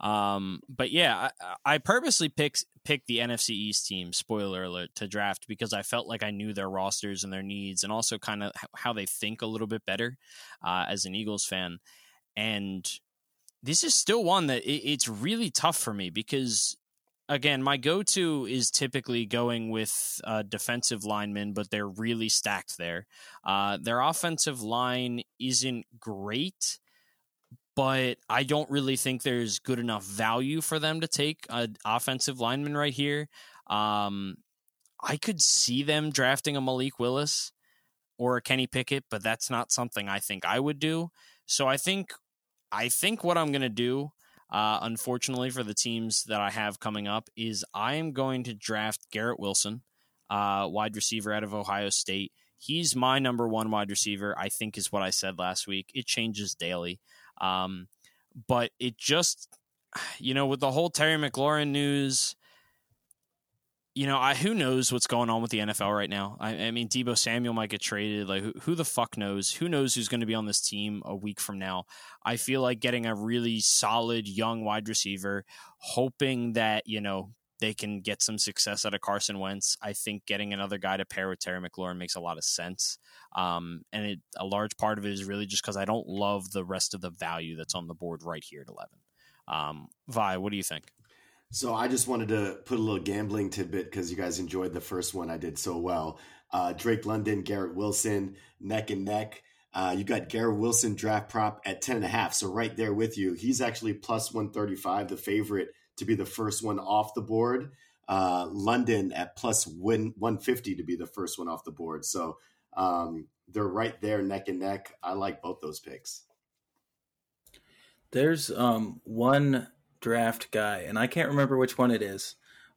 Um, but yeah, I, I purposely picked pick the NFC East team, spoiler alert, to draft because I felt like I knew their rosters and their needs and also kind of how they think a little bit better uh, as an Eagles fan. And this is still one that it, it's really tough for me because again, my go-to is typically going with uh, defensive linemen, but they're really stacked there. Uh, their offensive line isn't great, but I don't really think there's good enough value for them to take an offensive lineman right here. Um, I could see them drafting a Malik Willis or a Kenny Pickett, but that's not something I think I would do. So I think I think what I'm going to do uh, unfortunately, for the teams that I have coming up, is I am going to draft Garrett Wilson, uh, wide receiver out of Ohio State. He's my number one wide receiver. I think is what I said last week. It changes daily, um, but it just, you know, with the whole Terry McLaurin news, you know, I, who knows what's going on with the NFL right now? I, I mean, Deebo Samuel might get traded. Like, who, who the fuck knows? Who knows who's going to be on this team a week from now? I feel like getting a really solid young wide receiver, hoping that you know they can get some success out of Carson Wentz. I think getting another guy to pair with Terry McLaurin makes a lot of sense. Um, and it, a large part of it is really just because I don't love the rest of the value that's on the board right here at 11. Um, Wai, what do you think? So I just wanted to put a little gambling tidbit because you guys enjoyed the first one I did so well. Uh, Drake London, Garrett Wilson, neck and neck. Uh, you got Garrett Wilson draft prop at 10 and a half. So right there with you, he's actually plus 135, the favorite to be the first one off the board. Uh, London at plus win 150 to be the first one off the board. So um, they're right there neck and neck. I like both those picks. There's um, one draft guy, and I can't remember which one it is,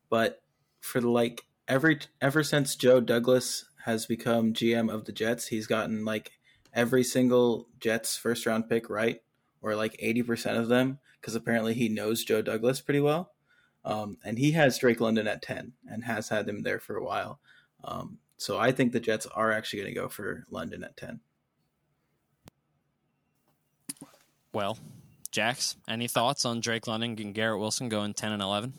but for like every ever since Joe Douglas has become GM of the Jets, he's gotten like every single Jets first round pick right, or like eighty percent of them, because apparently he knows Joe Douglas pretty well. Um, and he has Drake London at ten, and has had him there for a while. Um, so I think the Jets are actually going to go for London at ten. Well, Jax, any thoughts on Drake London and Garrett Wilson going 10 and 11?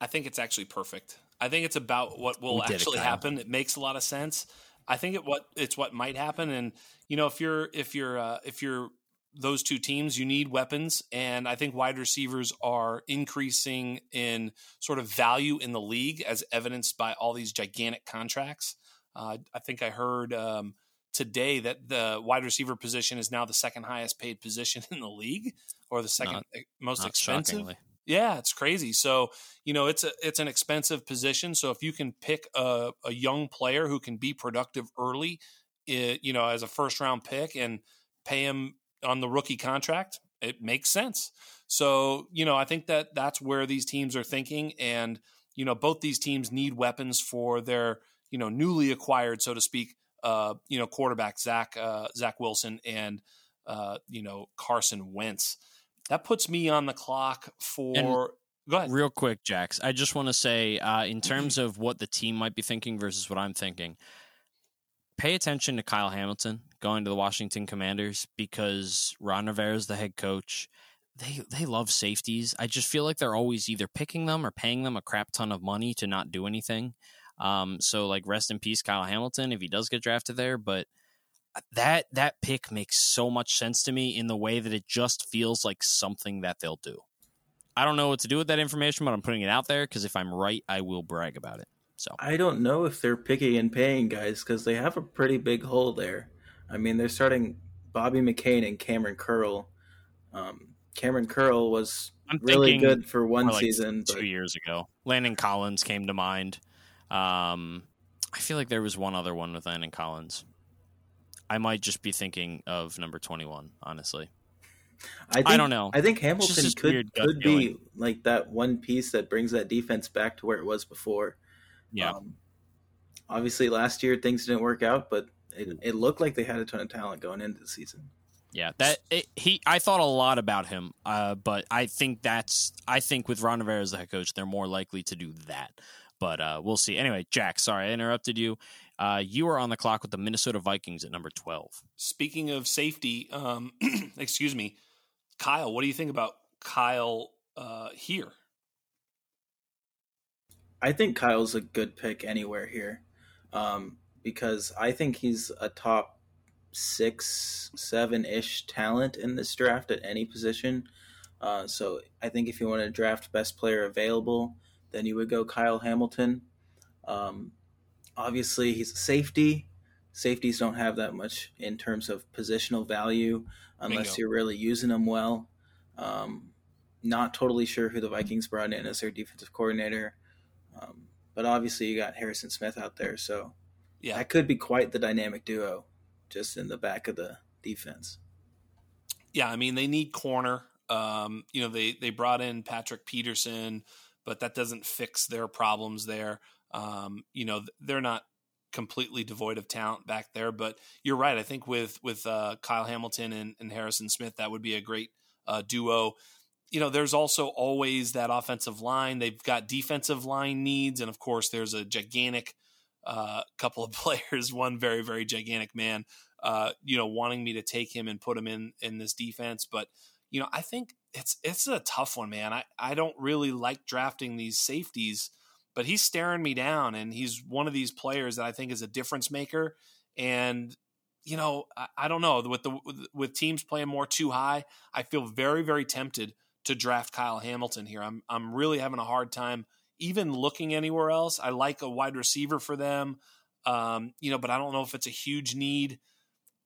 I think it's actually perfect. I think it's about what will actually it, happen. It makes a lot of sense. I think it what it's what might happen and you know if you're if you're uh, if you're those two teams you need weapons and I think wide receivers are increasing in sort of value in the league as evidenced by all these gigantic contracts. Uh, I think I heard um, today that the wide receiver position is now the second highest paid position in the league or the second not, eh, most not expensive. Shockingly. Yeah, it's crazy. So, you know, it's a it's an expensive position. So if you can pick a, a young player who can be productive early, it, you know, as a first round pick and pay him on the rookie contract, it makes sense. So, you know, I think that that's where these teams are thinking and you know, both these teams need weapons for their, you know, newly acquired, so to speak, you know, quarterback Zach uh, Zach Wilson and uh, you know Carson Wentz. That puts me on the clock for. And go ahead, real quick, Jax. I just want to say, uh, in terms of what the team might be thinking versus what I'm thinking, pay attention to Kyle Hamilton going to the Washington Commanders because Ron Rivera is the head coach. They they love safeties. I just feel like they're always either picking them or paying them a crap ton of money to not do anything. Um, so like rest in peace, Kyle Hamilton, if he does get drafted there. But that that pick makes so much sense to me in the way that it just feels like something that they'll do. I don't know what to do with that information, but I'm putting it out there because if I'm right, I will brag about it. So I don't know if they're picky and paying guys because they have a pretty big hole there. I mean, they're starting Bobby McCain and Kamren Curl. Um, Kamren Curl was I'm really good for one like season, two but... years ago. Landon Collins came to mind. Um, I feel like there was one other one with Landon Collins. I might just be thinking of number 21, honestly. I, think, I don't know. I think Hamilton could could be like that one piece that brings that defense back to where it was before. Yeah. Um, obviously, last year things didn't work out, but it, it, looked like they had a ton of talent going into the season. Yeah, that it, he. I thought a lot about him, uh, but I think that's. I think with Ron Rivera as the head coach, they're more likely to do that. But uh, we'll see. Anyway, Jack, sorry I interrupted you. Uh, you are on the clock with the Minnesota Vikings at number 12. Speaking of safety, um, excuse me, Kyle, what do you think about Kyle uh, here? I think Kyle's a good pick anywhere here, um, because I think he's a top six, seven ish talent in this draft at any position. Uh, so I think if you want to draft best player available, then you would go Kyle Hamilton. Um, obviously, he's a safety. Safeties don't have that much in terms of positional value unless Bingo. you're really using them well. Um, not totally sure who the Vikings brought in as their defensive coordinator, um, but obviously you got Harrison Smith out there, so yeah, that could be quite the dynamic duo, just in the back of the defense. Yeah, I mean they need corner. Um, you know they they brought in Patrick Peterson, but that doesn't fix their problems there. Um, you know they're not completely devoid of talent back there. But you're right. I think with with uh, Kyle Hamilton and, and, Harrison Smith, that would be a great uh, duo. You know, there's also always that offensive line. They've got defensive line needs, and of course, there's a gigantic uh, couple of players. One very very gigantic man. Uh, you know, wanting me to take him and put him in in this defense, but you know, I think it's it's a tough one, man. I I don't really like drafting these safeties but he's staring me down and he's one of these players that I think is a difference maker. And, you know, I, I don't know with the, with teams playing more too high, I feel very, very tempted to draft Kyle Hamilton here. I'm, I'm really having a hard time even looking anywhere else. I like a wide receiver for them. Um, you know, but I don't know if it's a huge need.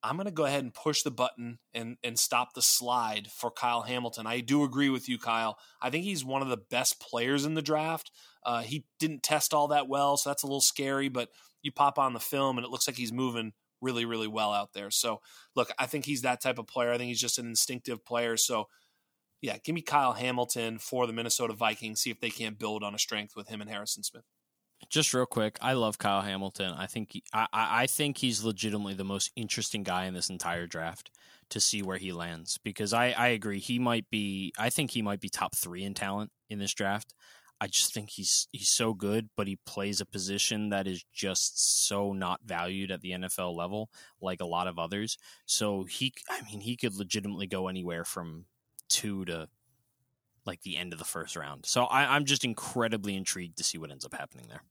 I'm going to go ahead and push the button and and stop the slide for Kyle Hamilton. I do agree with you, Kyle. I think he's one of the best players in the draft. Uh, he didn't test all that well, so that's a little scary. But you pop on the film, and it looks like he's moving really, really well out there. So, look, I think he's that type of player. I think he's just an instinctive player. So, yeah, give me Kyle Hamilton for the Minnesota Vikings. See if they can't build on a strength with him and Harrison Smith. Just real quick, I love Kyle Hamilton. I think I, I think he's legitimately the most interesting guy in this entire draft to see where he lands because I, I agree he might be I think he might be top three in talent in this draft. I just think he's he's so good, but he plays a position that is just so not valued at the NFL level, like a lot of others. So he, I mean, he could legitimately go anywhere from two to like the end of the first round. So I, I'm just incredibly intrigued to see what ends up happening there.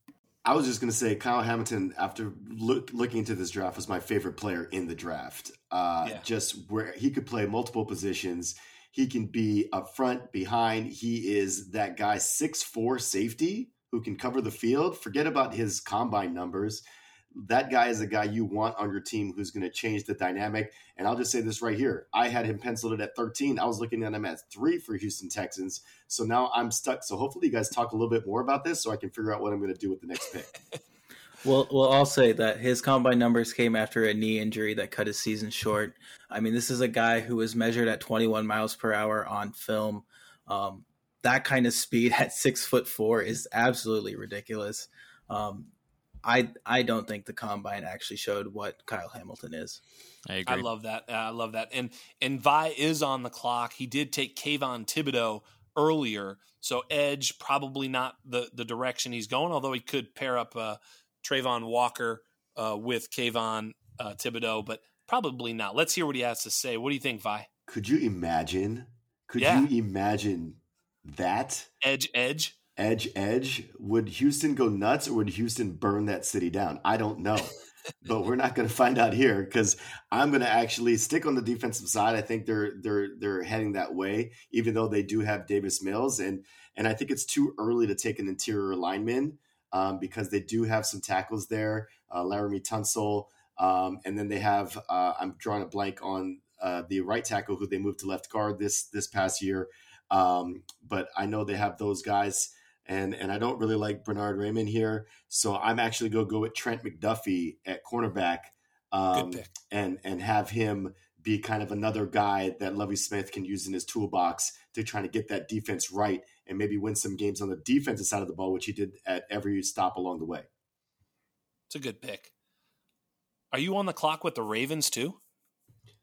I was just going to say Kyle Hamilton, after look, looking into this draft, was my favorite player in the draft. Uh, yeah. Just where he could play multiple positions. He can be up front, behind. He is that guy, six four safety who can cover the field. Forget about his combine numbers. That guy is a guy you want on your team who's going to change the dynamic. And I'll just say this right here. I had him penciled at 13. I was looking at him at three for Houston Texans. So now I'm stuck. So hopefully you guys talk a little bit more about this so I can figure out what I'm going to do with the next pick. Well, well, I'll say that his combine numbers came after a knee injury that cut his season short. I mean, this is a guy who was measured at 21 miles per hour on film. Um, that kind of speed at six foot four is absolutely ridiculous. Um, I I don't think the combine actually showed what Kyle Hamilton is. I agree. I love that. I love that. And and Wai is on the clock. He did take Kayvon Thibodeaux earlier, so edge probably not the the direction he's going. Although he could pair up. Uh, Travon Walker uh, with Kayvon uh, Thibodeaux, but probably not. Let's hear what he has to say. What do you think, Wai? Could you imagine? Could yeah. you imagine that? Edge, edge. Edge, edge. Would Houston go nuts or would Houston burn that city down? I don't know. but we're not going to find out here because I'm going to actually stick on the defensive side. I think they're they're they're heading that way, even though they do have Davis Mills, and and I think it's too early to take an interior lineman um, because they do have some tackles there, uh, Laremy Tunsil, um, and then they have uh, I'm drawing a blank on uh, the right tackle who they moved to left guard this this past year, um, but I know they have those guys. And, and I don't really like Bernhard Raimann here, so I'm actually going to go with Trent McDuffie at cornerback, um, and and have him be kind of another guy that Lovie Smith can use in his toolbox to try to get that defense right and maybe win some games on the defensive side of the ball, which he did at every stop along the way. It's a good pick. Are you on the clock with the Ravens too?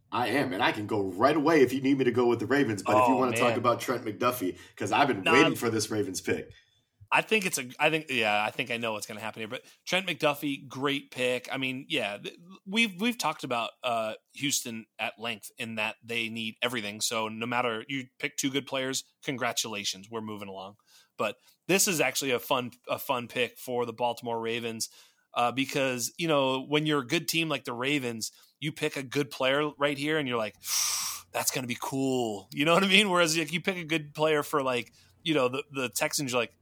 I am, and I can go right away if you need me to go with the Ravens. But oh, if you oh, want to man. talk about Trent McDuffie, because I've been waiting for this Ravens pick. I think it's a. I think yeah. I think I know what's going to happen here. But Trent McDuffie, great pick. I mean, yeah, we've we've talked about uh, Houston at length in that they need everything. So no matter you pick two good players, congratulations, we're moving along. But this is actually a fun a fun pick for the Baltimore Ravens uh, because you know when you're a good team like the Ravens, you pick a good player right here, and you're like, that's going to be cool. You know what I mean? Whereas if you pick a good player for like you know the the Texans, you're like,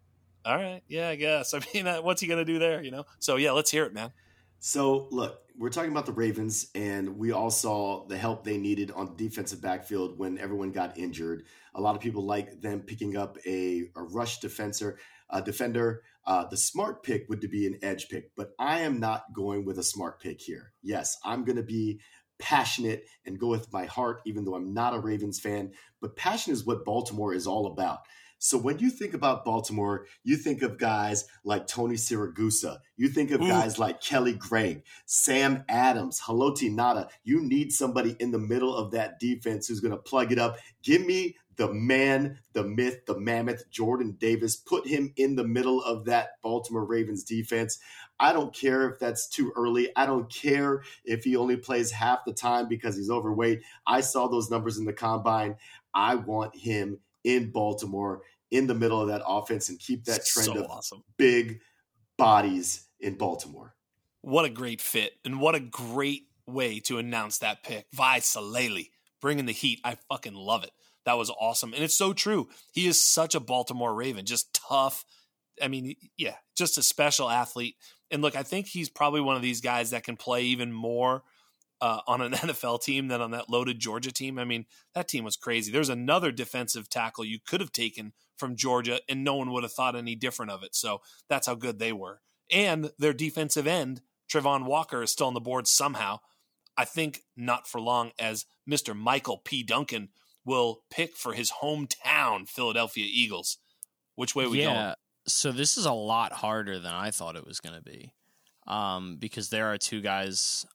all right, yeah, I guess. I mean, what's he going to do there? You know? So yeah, let's hear it, man. So look, we're talking about the Ravens, and we all saw the help they needed on the defensive backfield when everyone got injured. A lot of people like them picking up a, a rush defender. Uh, defender. Uh, the smart pick would be an edge pick, but I am not going with a smart pick here. Yes, I'm going to be passionate and go with my heart, even though I'm not a Ravens fan. But passion is what Baltimore is all about. So when you think about Baltimore, you think of guys like Tony Siragusa. You think of Ooh. guys like Kelly Gregg, Sam Adams, Haloti Ngata. You need somebody in the middle of that defense who's going to plug it up. Give me the man, the myth, the mammoth, Jordan Davis. Put him in the middle of that Baltimore Ravens defense. I don't care if that's too early. I don't care if he only plays half the time because he's overweight. I saw those numbers in the combine. I want him in Baltimore in the middle of that offense and keep that trend so of awesome. big bodies in Baltimore. What a great fit and what a great way to announce that pick. Wai Saleli bringing the heat. I fucking love it. That was awesome. And it's so true. He is such a Baltimore Raven, just tough. I mean, yeah, just a special athlete. And look, I think he's probably one of these guys that can play even more uh, on an NFL team than on that loaded Georgia team. I mean, that team was crazy. There's another defensive tackle you could have taken from Georgia, and no one would have thought any different of it. So that's how good they were. And their defensive end, Travon Walker, is still on the board somehow. I think not for long, as Mr. Michael P. Duncan will pick for his hometown Philadelphia Eagles. Which way we go? yeah, going? So this is a lot harder than I thought it was going to be, um, because there are two guys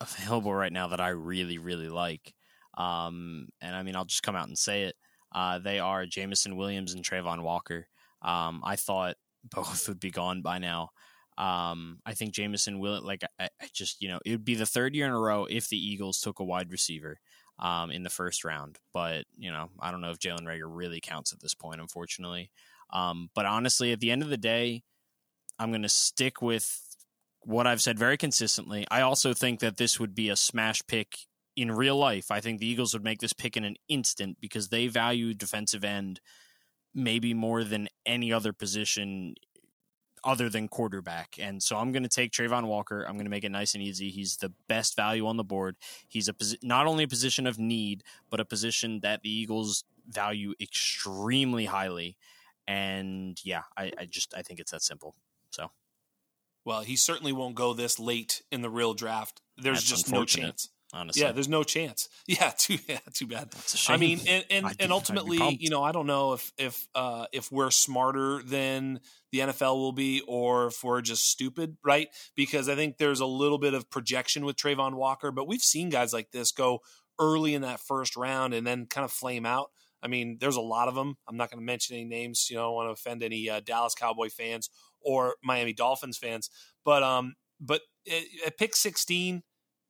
available right now that I really, really like. Um, and I mean, I'll just come out and say it. Uh, they are Jameson Williams and Travon Walker. Um, I thought both would be gone by now. Um, I think Jameson will like I, I, just you know it would be the third year in a row if the Eagles took a wide receiver um, in the first round. But you know I don't know if Jalen Reagor really counts at this point, unfortunately. Um, but honestly, at the end of the day, I'm going to stick with what I've said very consistently. I also think that this would be a smash pick in real life. I think the Eagles would make this pick in an instant because they value defensive end maybe more than any other position other than quarterback. And so I'm going to take Travon Walker. I'm going to make it nice and easy. He's the best value on the board. He's a posi- not only a position of need, but a position that the Eagles value extremely highly. And yeah, I, I just I think it's that simple. Well, he certainly won't go this late in the real draft. There's That's just no chance. Honestly. Yeah, there's no chance. Yeah, too yeah, too bad. I mean, and and, and ultimately, you know, I don't know if if uh, if we're smarter than the NFL will be, or if we're just stupid, right? Because I think there's a little bit of projection with Travon Walker, but we've seen guys like this go early in that first round and then kind of flame out. I mean, there's a lot of them. I'm not going to mention any names. You know, I don't want to offend any uh, Dallas Cowboy fans or Miami Dolphins fans. But um, but at pick 16,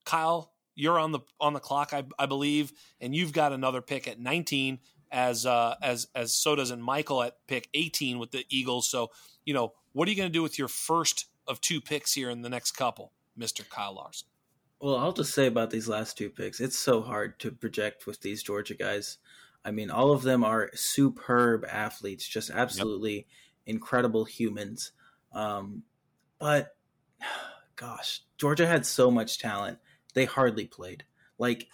Kyle, you're on the on the clock, I, I believe, and you've got another pick at 19 as uh, as as so does and Michael at pick 18 with the Eagles. So you know, what are you going to do with your first of two picks here in the next couple, Mister Kyle Larson? Well, I'll just say about these last two picks, it's so hard to project with these Georgia guys. I mean, all of them are superb athletes, just absolutely yep. incredible humans. Um, but gosh, Georgia had so much talent. They hardly played. Like,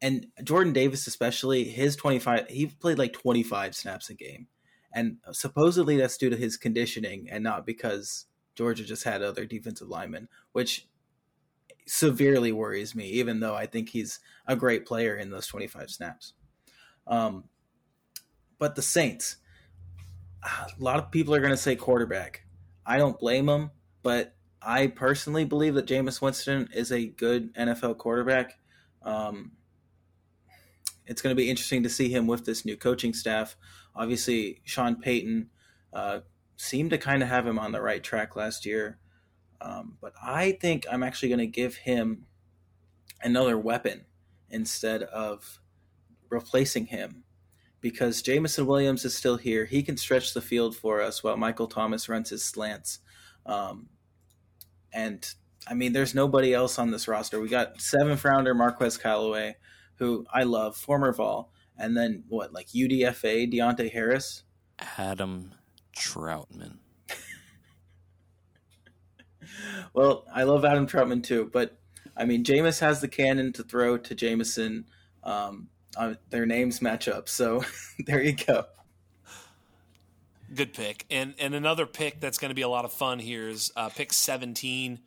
and Jordan Davis, especially, his 25, he played like 25 snaps a game. And supposedly that's due to his conditioning and not because Georgia just had other defensive linemen, which severely worries me, even though I think he's a great player in those 25 snaps. Um, but the Saints, a lot of people are going to say quarterback. I don't blame him, but I personally believe that Jameis Winston is a good NFL quarterback. Um, it's going to be interesting to see him with this new coaching staff. Obviously, Sean Payton uh, seemed to kind of have him on the right track last year. Um, but I think I'm actually going to give him another weapon instead of replacing him because Jameson Williams is still here. He can stretch the field for us while Michael Thomas runs his slants. Um, and I mean, there's nobody else on this roster. We got seventh rounder Marquez Callaway, who I love, former Vol, and then what, like UDFA Deonte Harris, Adam Trautman. well, I love Adam Trautman too, but I mean, Jameis has the cannon to throw to Jameson. Um, uh, their names match up, so there you go. Good pick, and and another pick that's going to be a lot of fun here is uh, pick seventeen,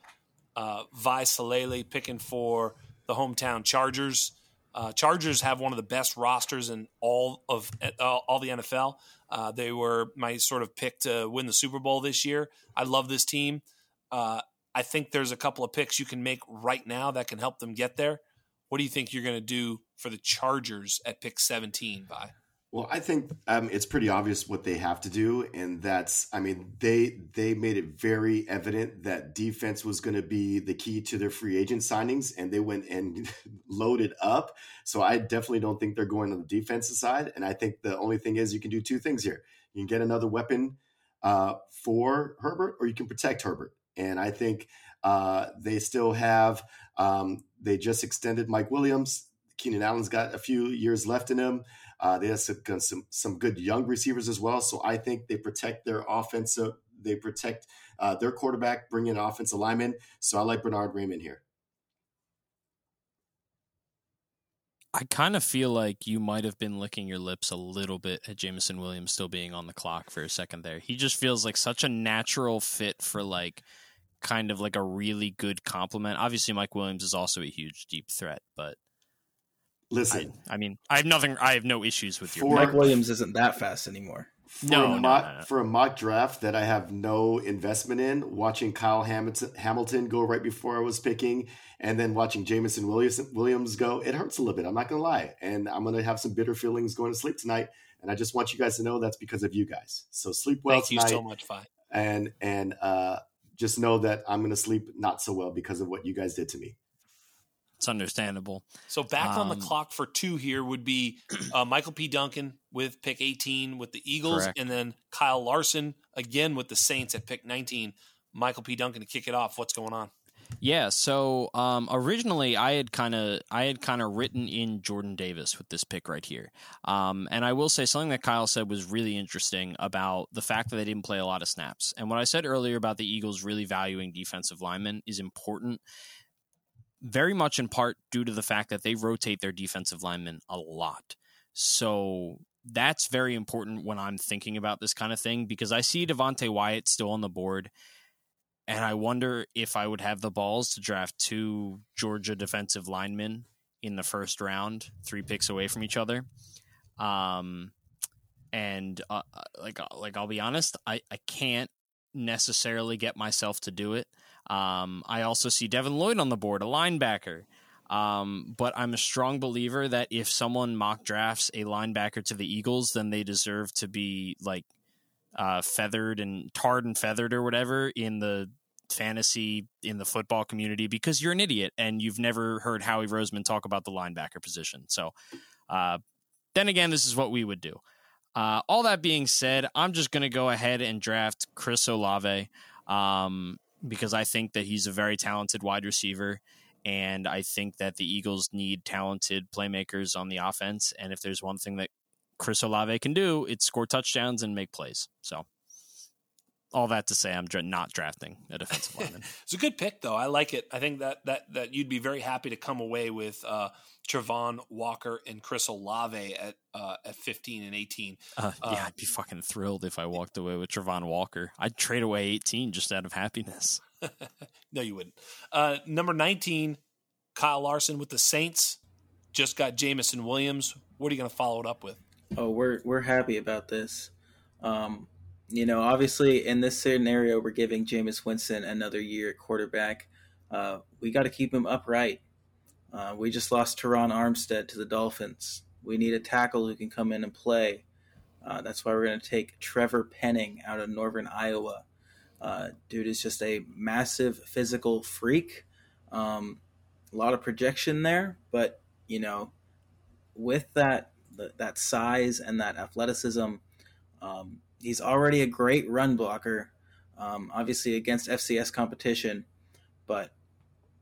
uh, Wai Salele picking for the hometown Chargers. Uh, Chargers have one of the best rosters in all of uh, all the NFL. Uh, they were my sort of pick to win the Super Bowl this year. I love this team. Uh, I think there's a couple of picks you can make right now that can help them get there. What do you think you're going to do for the Chargers at pick 17, by? Well, I think um, it's pretty obvious what they have to do, and that's I mean they they made it very evident that defense was going to be the key to their free agent signings, and they went and loaded up. So I definitely don't think they're going on the defensive side, and I think the only thing is you can do two things here: you can get another weapon uh, for Herbert, or you can protect Herbert. And I think uh, they still have um, they just extended Mike Williams. Keenan Allen's got a few years left in him. Uh, they have some, some, some good young receivers as well. So I think they protect their offensive. They protect uh, their quarterback, bring in offensive linemen. So I like Bernard Raimann here. I kind of feel like you might have been licking your lips a little bit at Jameson Williams still being on the clock for a second there. He just feels like such a natural fit for like kind of like a really good compliment. Obviously, Mike Williams is also a huge deep threat, but listen, I, I mean, I have nothing. I have no issues with your. For, Mike Williams isn't that fast anymore. For no, a mock, no, no, no, for a mock draft that I have no investment in, watching Kyle Hamilton, Hamilton go right before I was picking, and then watching Jameson Williams, Williams go, it hurts a little bit. I'm not gonna lie, and I'm gonna have some bitter feelings going to sleep tonight. And I just want you guys to know that's because of you guys. So sleep well Thank tonight. you so much, Wai. And and uh, just know that I'm going to sleep not so well because of what you guys did to me. It's understandable. So back um, on the um, clock for two here would be uh, Michael P. Duncan with pick 18 with the Eagles, correct. and then Kyle Larson again with the Saints at pick 19. Michael P. Duncan to kick it off. What's going on? Yeah, so um, originally I had kind of I had kind of written in Jordan Davis with this pick right here, um, and I will say something that Kyle said was really interesting about the fact that they didn't play a lot of snaps. And what I said earlier about the Eagles really valuing defensive linemen is important, very much in part due to the fact that they rotate their defensive linemen a lot. So that's very important when I'm thinking about this kind of thing because I see Devonte Wyatt still on the board and I wonder if I would have the balls to draft two Georgia defensive linemen in the first round, three picks away from each other. Um, and uh, uh like uh, like I'll be honest, I, I can't necessarily get myself to do it. Um, I also see Devin Lloyd on the board, a linebacker. Um, but I'm a strong believer that if someone mock drafts a linebacker to the Eagles, then they deserve to be like uh, feathered and tarred and feathered or whatever in the fantasy in the football community because you're an idiot and you've never heard Howie Roseman talk about the linebacker position. So, uh, then again, this is what we would do. Uh, all that being said, I'm just going to go ahead and draft Chris Olave um, because I think that he's a very talented wide receiver. And I think that the Eagles need talented playmakers on the offense. And if there's one thing that Chris Olave can do, it's score touchdowns and make plays. So all that to say, I'm not drafting a defensive lineman. it's a good pick, though. I like it. I think that that that you'd be very happy to come away with uh, Travon Walker and Chris Olave at uh, at 15 and 18. Uh, yeah, uh, I'd be fucking thrilled if I walked away with Travon Walker. I'd trade away 18 just out of happiness. no, you wouldn't. Uh, number 19, Kyle Larson with the Saints. Just got Jameson Williams. What are you going to follow it up with? Oh, we're we're happy about this. Um, you know, obviously in this scenario, we're giving Jameis Winston another year at quarterback. Uh, we got to keep him upright. Uh, we just lost Terron Armstead to the Dolphins. We need a tackle who can come in and play. Uh, that's why we're going to take Trevor Penning out of Northern Iowa. Uh, dude is just a massive physical freak. Um, a lot of projection there, but you know, with that that size and that athleticism. Um, he's already a great run blocker, um, obviously against FCS competition, but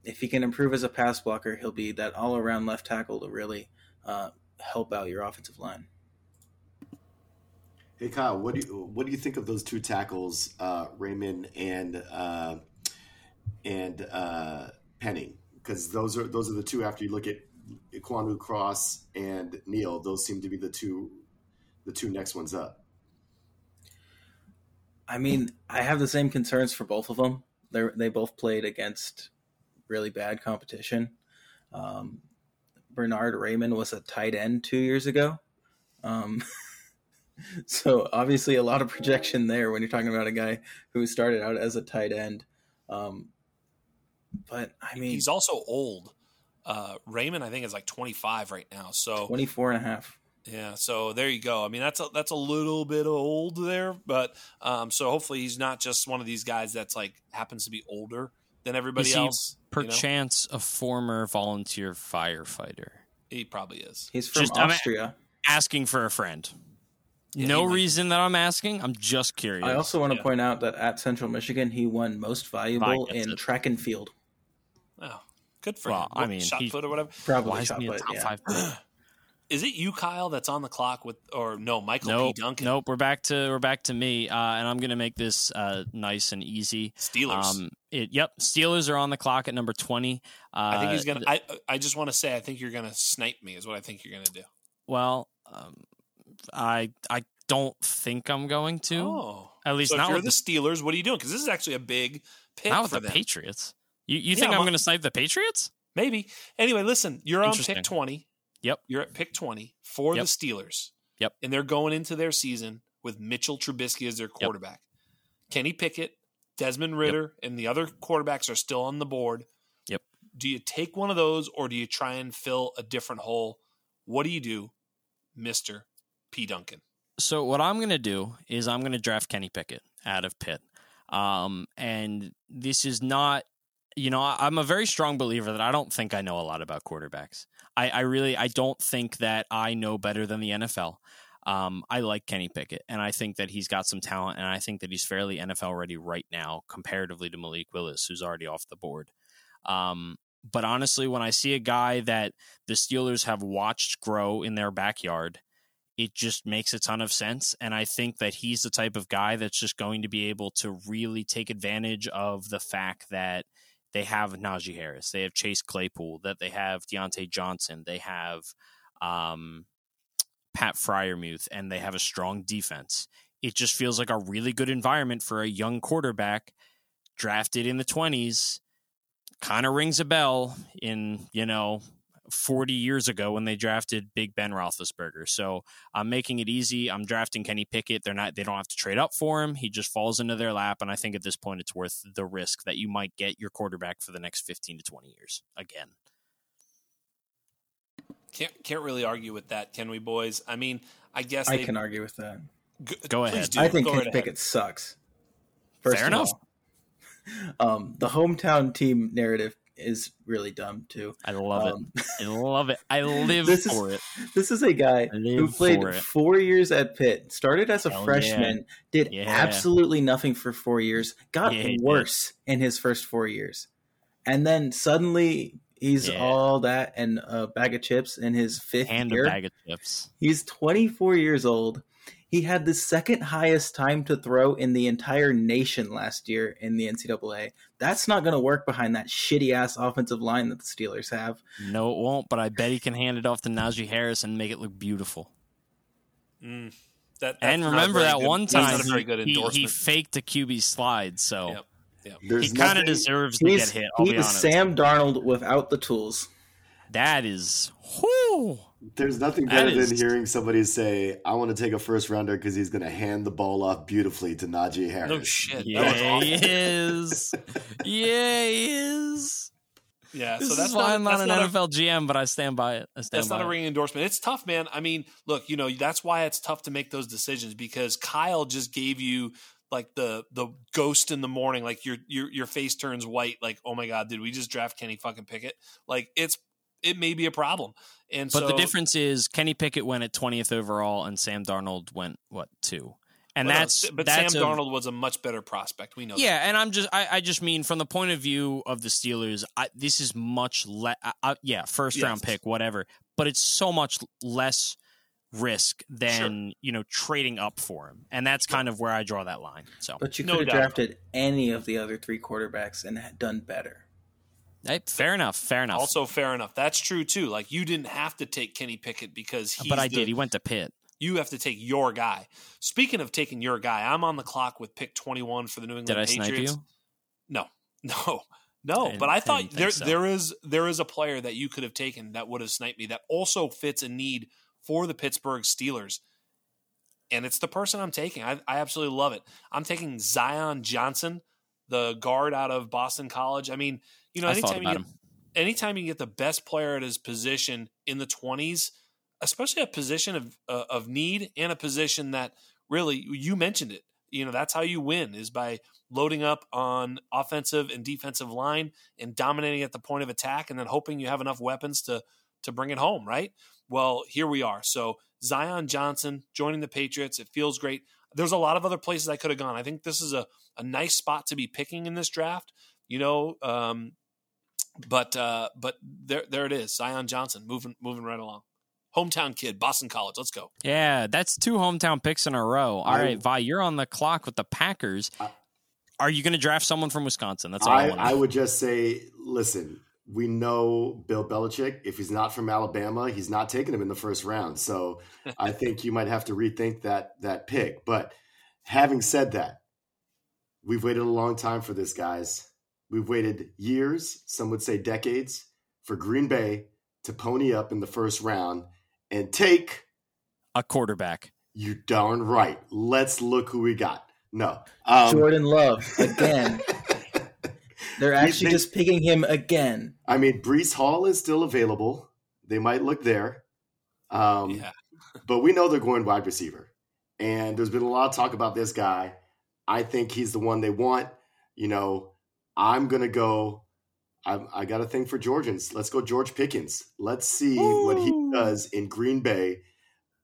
if he can improve as a pass blocker, he'll be that all around left tackle to really uh, help out your offensive line. Hey Kyle, what do you what do you think of those two tackles, uh, Raimann and uh, and uh, Penning? Because those are those are the two. After you look at Ekwonu Cross and Neal, those seem to be the two the two next ones up. I mean, I have the same concerns for both of them. They they both played against really bad competition. Um, Bernhard Raimann was a tight end two years ago. Um, so obviously a lot of projection there when you're talking about a guy who started out as a tight end. Um, but I mean, he's also old. Uh, Raimann, I think, is like 25 right now. So 24 and a half. Yeah, so there you go. I mean, that's a that's a little bit old there, but um, so hopefully he's not just one of these guys that's like happens to be older than everybody Is else. He perchance a former volunteer firefighter? He probably is. He's from Just- I'm- Austria. Asking for a friend. Yeah, no reason that I'm asking. I'm just curious. I also want to Yeah. point out that at Central Michigan, he won most valuable in it. track and field. Oh, good for Well, him. I mean, shot he- put or whatever. Probably Why shot isn't he a put, top yeah. Is it you, Kyle, that's on the clock with, or no, Michael Nope, P. Duncan? nope. We're back to we're back to me, uh, and I'm gonna make this uh, nice and easy. Steelers. Um, it, yep, Steelers are on the clock at number twenty. Uh, I think he's gonna. I I just want to say, I think you're gonna snipe me. Is what I think you're gonna do. Well, um, I I don't think I'm going to. Oh, At least so not with the Steelers, what are you doing? Because this is actually a big pick not with for the them. Patriots. You you Yeah, think I'm my- going to snipe the Patriots? Maybe. Anyway, listen, you're on pick 20. Yep. You're at pick 20 for Yep. the Steelers. Yep. And they're going into their season with Mitchell Trubisky as their quarterback. Kenny Pickett, Desmond Ridder, and the other quarterbacks are still on the board. Yep. Do you take one of those or do you try and fill a different hole? What do you do, Mr. P. Duncan? So what I'm going to do is I'm going to draft Kenny Pickett out of Pitt. Um, and this is not, you know, I'm a very strong believer that I don't think I know a lot about quarterbacks. I, I really, I don't think that I know better than the NFL. Um, I like Kenny Pickett, and I think that he's got some talent, and I think that he's fairly NFL ready right now, comparatively to Malik Willis, who's already off the board. Um, but honestly, when I see a guy that the Steelers have watched grow in their backyard, it just makes a ton of sense. And I think that he's the type of guy that's just going to be able to really take advantage of the fact that they have Najee Harris, they have Chase Claypool, that they have Diontae Johnson, they have um, Pat Freiermuth, and they have a strong defense. It just feels like a really good environment for a young quarterback drafted in the 20s. Kind of rings a bell in, you know, 40 years ago when they drafted Big Ben Roethlisberger. So I'm making it easy. I'm drafting Kenny Pickett. They're not. They don't have to trade up for him. He just falls into their lap, and I think at this point it's worth the risk that you might get your quarterback for the next 15 to 20 years again. Can't can't really argue with that, can we, boys? I mean, I guess I they, can argue with that. G- Go ahead. do. I think Go Kenny right ahead. Pickett sucks. First Fair enough. all. Um, the hometown team narrative is really dumb too. I love Um, it. I love it. I live This is- for it. This is a guy who played four years at Pitt, started as a Hell freshman, did Yeah. absolutely nothing for four years, got Yeah, worse in his first four years. And then suddenly he's Yeah. all that and a bag of chips in his fifth And a bag of chips. He's 24 years old. He had the second highest time to throw in the entire nation last year in the NCAA. That's not going to work behind that shitty ass offensive line that the Steelers have. No, it won't. But I bet he can hand it off to Najee Harris and make it look beautiful. Mm, that, that's and remember that good- one time not a very he, good he, he endorsement. faked a QB slide, so Yep. There's he kind of deserves to get hit. I'll be he's honest. Sam Darnold without the tools. That is, whoo. There's nothing better is- than hearing somebody say, "I want to take a first rounder because he's going to hand the ball off beautifully to Najee Harris." No shit. That Yeah, awful. he is. yeah, he is. Yeah, This so that's is why not, I'm not an not a- NFL GM, but I stand by it. I stand That's by not a ringing endorsement. It's tough, man. I mean, look, you know, that's why it's tough to make those decisions because Kyle just gave you like the the ghost in the morning, like your your your face turns white, like, oh my god, did we just draft Kenny fucking Pickett? Like it's it may be a problem. And but so, the difference is Kenny Pickett went at 20th overall and Sam Darnold went what two, and well, that's but that's Sam a- Darnold was a much better prospect. We know. that. Yeah, and I'm just I, I just mean from the point of view of the Steelers, I, this is much less. yeah, first round pick, whatever, but it's so much less risk than you know trading up for him, and that's kind of where I draw that line. So, But you No could have doubt. drafted any of the other three quarterbacks and had done better. Hey, fair enough, fair enough. Also, fair enough. That's true too. Like you didn't have to take Kenny Pickett because he's but I the- did. He went to Pitt. You have to take your guy. Speaking of taking your guy, I'm on the clock with pick 21 for the New England Did I Patriots. snipe you? No, no, no. I but I thought there so. there is there is a player that you could have taken that would have sniped me that also fits a need for the Pittsburgh Steelers, and it's the person I'm taking. I, I absolutely love it. I'm taking Zion Johnson, the guard out of Boston College. I mean, you know, anytime you get anytime you get the best player at his position in the 20s, especially a position of uh, of need and a position that really you mentioned it. You know, that's how you win is by loading up on offensive and defensive line and dominating at the point of attack and then hoping you have enough weapons to to bring it home, right? Well, here we are. So Zion Johnson joining the Patriots, it feels great. There's a lot of other places I could have gone. I think this is a, a nice spot to be picking in this draft. You know, um, but uh, but there there it is, Zion Johnson moving moving right along. Hometown kid, Boston College. Let's go. Yeah, that's two hometown picks in a row. All I- right, Wai, you're on the clock with the Packers. I- Are you going to draft someone from Wisconsin? That's all I, I, want to I would just say, listen, we know Bill Belichick. If he's not from Alabama, he's not taking him in the first round. So I think you might have to rethink that that pick. But having said that, we've waited a long time for this, guys. We've waited years, some would say decades, for Green Bay to pony up in the first round and take a quarterback. you darn right. Let's look who we got. No. Um, Jordan Love again. They're actually they- just picking him again. I mean, Breece Hall is still available. They might look there. Um, yeah, But we know they're going wide receiver. And there's been a lot of talk about this guy. I think he's the one they want. You know, I'm going to go. I, I got a thing for Georgians. Let's go George Pickens. Let's see what he does in Green Bay.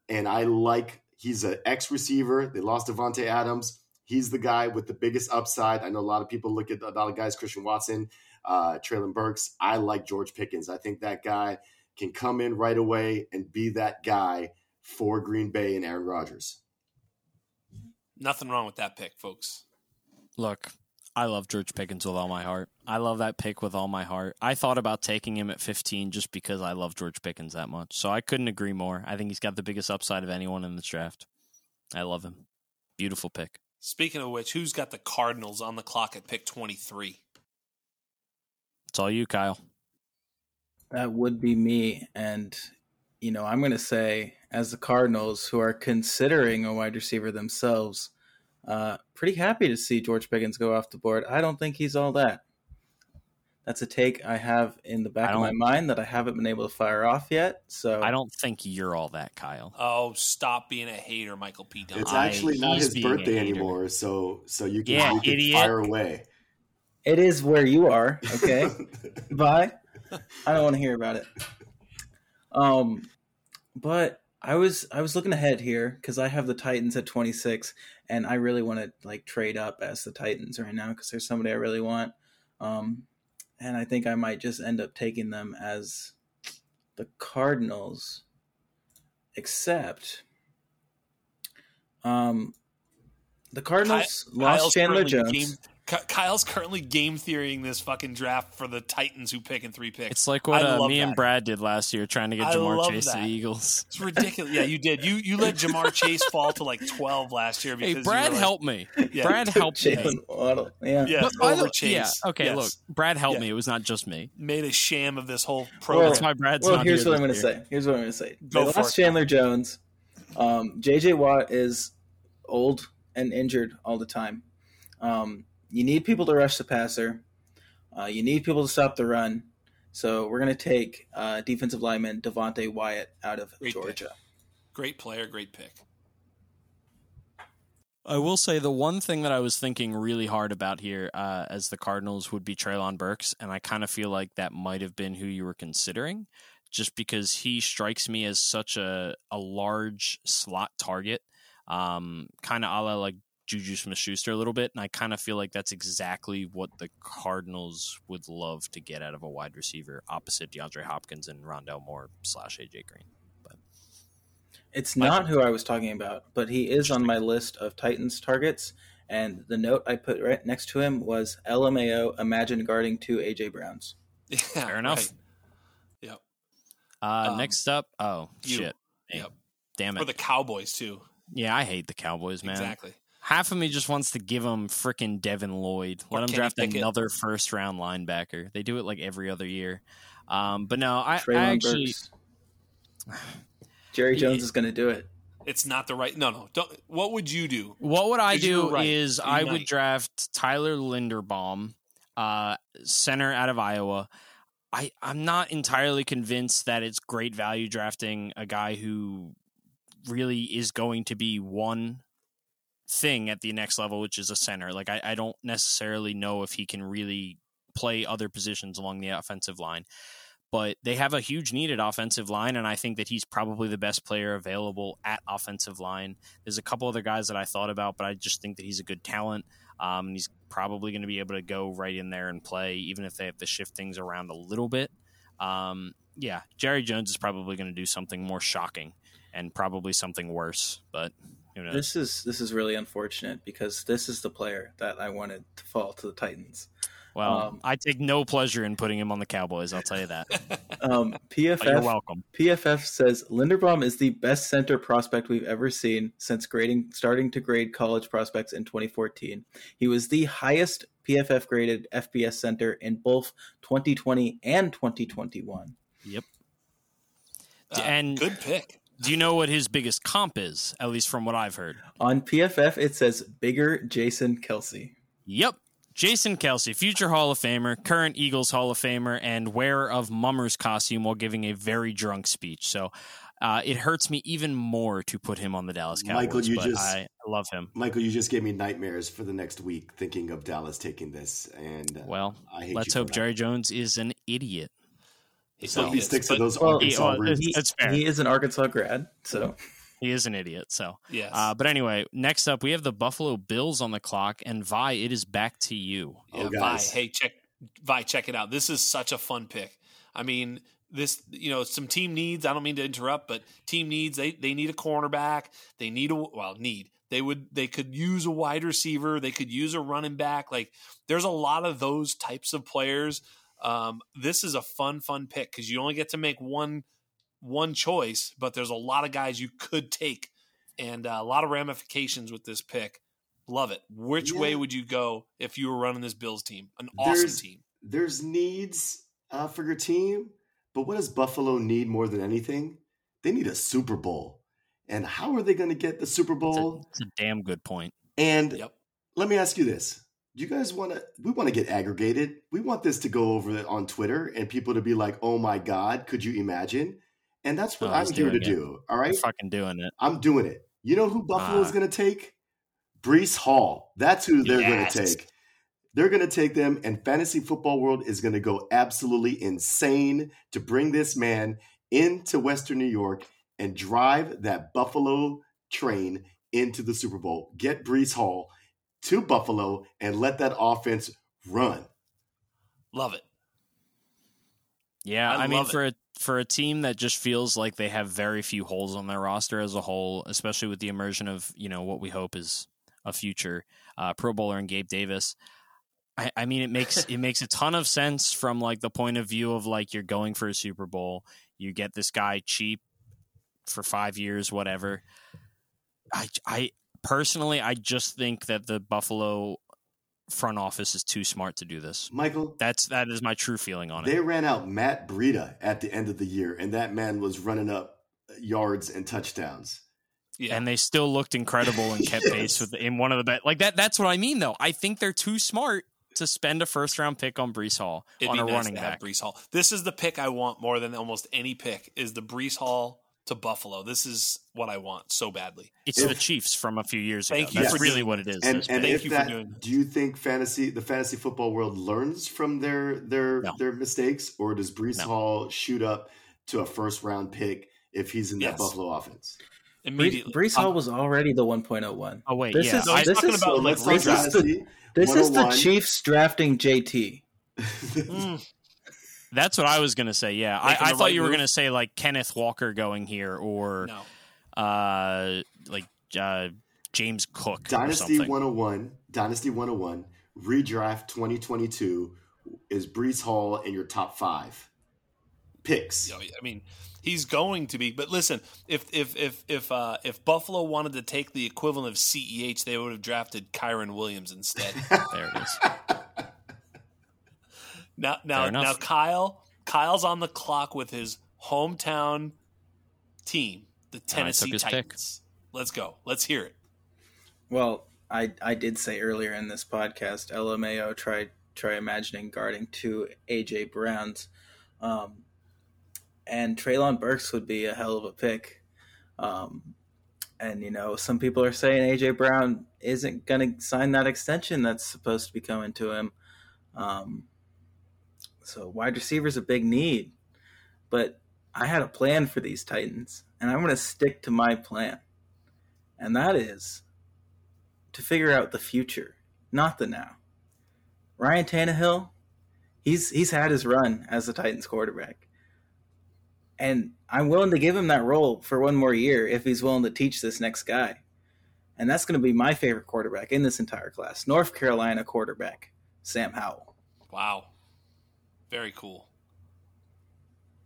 And I like, he's an ex receiver. They lost Davante Adams. He's the guy with the biggest upside. I know a lot of people look at a lot of guys, Christian Watson, uh, Treylon Burks. I like George Pickens. I think that guy can come in right away and be that guy for Green Bay and Aaron Rodgers. nothing wrong with that pick, folks. Look, I love George Pickens with all my heart. I love that pick with all my heart. I thought about taking him at 15 just because I love George Pickens that much. So I couldn't agree more. I think he's got the biggest upside of anyone in this draft. I love him. Beautiful pick. Speaking of which, who's got the Cardinals on the clock at pick 23? It's all you, Kyle. That would be me. And, you know, I'm going to say, as the Cardinals, who are considering a wide receiver themselves, uh, pretty happy to see George Pickens go off the board. I don't think he's all that. That's a take I have in the back of my mind that I haven't been able to fire off yet. So I don't think you're all that, Kyle. Oh, stop being a hater, Michael P. Dunn. It's I- actually not his birthday anymore, so so you can, Yeah, you can idiot. fire away. it is where you are. Okay. Bye. I don't want to hear about it. Um, but I was I was looking ahead here because I have the Titans at 26, and I really want to like trade up as the Titans right now because there's somebody I really want. Um, and I think I might just end up taking them as the Cardinals, except um, the Cardinals lost Kyle's Chandler Jones. Ky- Kyle's currently game theorying this fucking draft for the Titans who pick in three picks. It's like what uh, love me and. Brad did last year trying to get I Ja'Marr love Chase to the Eagles. It's ridiculous. Yeah, you did. You you let Ja'Marr Chase fall to like twelve last year because Hey, you Brad were like- helped me. Yeah. Brad helped me. Jaylen Waddle. Yeah. Yeah, But by over the- Chase. Yeah, okay, Yes. look, Brad helped Yeah. me. It was not just me. made a sham of this whole Well. That's why Brad's well, not here's here what I'm going to say. Here's what I'm going to say. Go they for lost it. Chandler Jones. Um, J.J. Watt is old and injured all the time. Um, you need people to rush the passer. Uh, you need people to stop the run. So we're going to take uh, defensive lineman Devonte Wyatt out of Great pick. Georgia. great player, great pick. I will say the one thing that I was thinking really hard about here uh, as the Cardinals would be Treylon Burks, and I kind of feel like that might have been who you were considering, just because he strikes me as such a, a large slot target, um, kind of a la like Juju Smith Schuster a little bit. And I kind of feel like that's exactly what the Cardinals would love to get out of a wide receiver opposite DeAndre Hopkins and Rondale Moore slash AJ Green. But It's not who I was talking about, but he is on my list of Titans targets. And the note I put right next to him was LMAO, imagine guarding two AJ Browns. Yeah, Fair enough. right. Yep. Uh, Um, next up, oh you. shit, Hey, Yep. damn it. For the Cowboys too. yeah, I hate the Cowboys, man. Exactly. Half of me just wants to give him frickin' Devin Lloyd. Or Let them Kenny draft Pickett. another first round linebacker. They do it like every other year. Um, but no, I, I actually Burks. Jerry He- Jones is going to do it. It's not the right. No, no. Don't. What would you do? What would I do right. is You I would draft Tyler Linderbaum, uh, center out of Iowa. I, I'm not entirely convinced that it's great value drafting a guy who really is going to be one thing at the next level, which is a center. Like I, I don't necessarily know if he can really play other positions along the offensive line. But they have a huge need at offensive line, and I think that he's probably the best player available at offensive line. There's a couple other guys that I thought about, but I just think that he's a good talent. Um, he's probably going to be able to go right in there and play, even if they have to shift things around a little bit. Um, yeah, Jerry Jones is probably going to do something more shocking and probably something worse, but? This is this is really unfortunate because this is the player that I wanted to fall to the Titans. well, um, I take no pleasure in putting him on the Cowboys. I'll tell you that. Um, But you're PFF welcome. PFF says Linderbaum is the best center prospect we've ever seen since grading starting to grade college prospects in 2014. He was the highest PFF graded FBS center in both 2020 and 2021. Uh, And- good pick. Do you know what his biggest comp is? At least from what I've heard. On PFF, it says bigger Jason Kelce. Yep. Jason Kelce, future Hall of Famer, current Eagles Hall of Famer, and wearer of Mummer's costume while giving a very drunk speech. So uh, it hurts me even more to put him on the Dallas Cowboys. Michael, you but just- I love him. Michael, you just gave me nightmares for the next week thinking of Dallas taking this, and uh, Well, I hate let's you hope. Jerry Jones is an idiot. He So still he is, sticks to those Well, Arkansas well, roots. it's- That's fair. He is an Arkansas grad, so He is an idiot. So, yeah. uh, but anyway, next up we have the Buffalo Bills on the clock, and Wai, it is back to you. Yeah, Oh, Wai, hey, check Wai, check it out. This is such a fun pick. I mean, this you know, some team needs. I don't mean to interrupt, but team needs. They they need a cornerback. They need a well need. They would they could use a wide receiver. They could use a running back. Like there's a lot of those types of players. Um, this is a fun fun pick because you only get to make one one choice, but there's a lot of guys you could take, and uh, a lot of ramifications with this pick. Love it. Which way would you go if you were running this Bills team? An awesome There's- team. There's needs uh, for your team, but what does Buffalo need more than anything? They need a Super Bowl. And how are they going to get the Super It's a, Bowl? it's a damn good point. And Yep. let me ask you this. You guys want to, we want to get aggregated. We want this to go over on Twitter and people to be like, oh my God, could you imagine? And that's what Oh, I'm here to it. do. all right? Fucking doing it. I'm doing it. You know who Buffalo is Ah. going to take? Breece Hall. That's who they're Yes. going to take. They're going to take them, and fantasy football world is going to go absolutely insane to bring this man into Western New York and drive that Buffalo train into the Super Bowl. Get Breece Hall to Buffalo and let that offense run. Love it. Yeah, I I, mean it. for a for a team that just feels like they have very few holes on their roster as a whole, especially with the immersion of you know what we hope is a future uh, Pro Bowler and Gabe Davis. I, I mean, it makes it makes a ton of sense from like the point of view of like you're going for a Super Bowl, you get this guy cheap for five years, whatever. I I personally, I just think that the Buffalo front office is too smart to do this. Michael, That's that is my true feeling on it. they ran out Matt Breida at the end of the year, and that man was running up yards and touchdowns. Yeah. and they still looked incredible and kept Yes. pace with in one of the best. Like that. That's what I mean, though. I think they're too smart to spend a first round pick on Breece Hall It'd on be a nice running to back. have Breece Hall. This is the pick I want more than almost any pick. Is the Breece Hall to Buffalo. This is what I want so badly. It's If- the Chiefs from a few years Thank ago. you That's for really what it is. And, this and Thank if you for that, doing that. do you think fantasy the fantasy football world learns from their their No. their mistakes, or does Breece No. Hall shoot up to a first round pick if he's in that Buffalo offense? Breece, Immediately. Breece Hall was already the 1.01. oh wait, This yeah, is No, this is about, like, let's say this is the this is the Chiefs drafting JT. Mm, that's what I was gonna say. Yeah, I, I thought right you were move? gonna say like Kenneth Walker going here, or no. uh, like uh, James Cook Dynasty 101, Dynasty 101, redraft 2022 is Breece Hall in your top five picks. I mean, he's going to be. But listen, if if if if uh, if Buffalo wanted to take the equivalent of Ceh, they would have drafted Kyren Williams instead. There it is. Now now now Kyle Kyle's on the clock with his hometown team, the Tennessee his pick. Titans. Let's go. Let's hear it. Well, I I did say earlier in this podcast, LMAO try try imagining guarding two AJ Browns, um, and Treylon Burks would be a hell of a pick. Um, and you know, some people are saying AJ Brown isn't going to sign that extension that's supposed to be coming to him. Um, so wide receiver is a big need, but I had a plan for these Titans, and I'm going to stick to my plan, and that is to figure out the future, not the now. Ryan Tannehill, he's he's had his run as the Titans quarterback. And I'm willing to give him that role for one more year if he's willing to teach this next guy. And that's going to be my favorite quarterback in this entire class. North Carolina quarterback, Sam Howell. Wow. Very cool.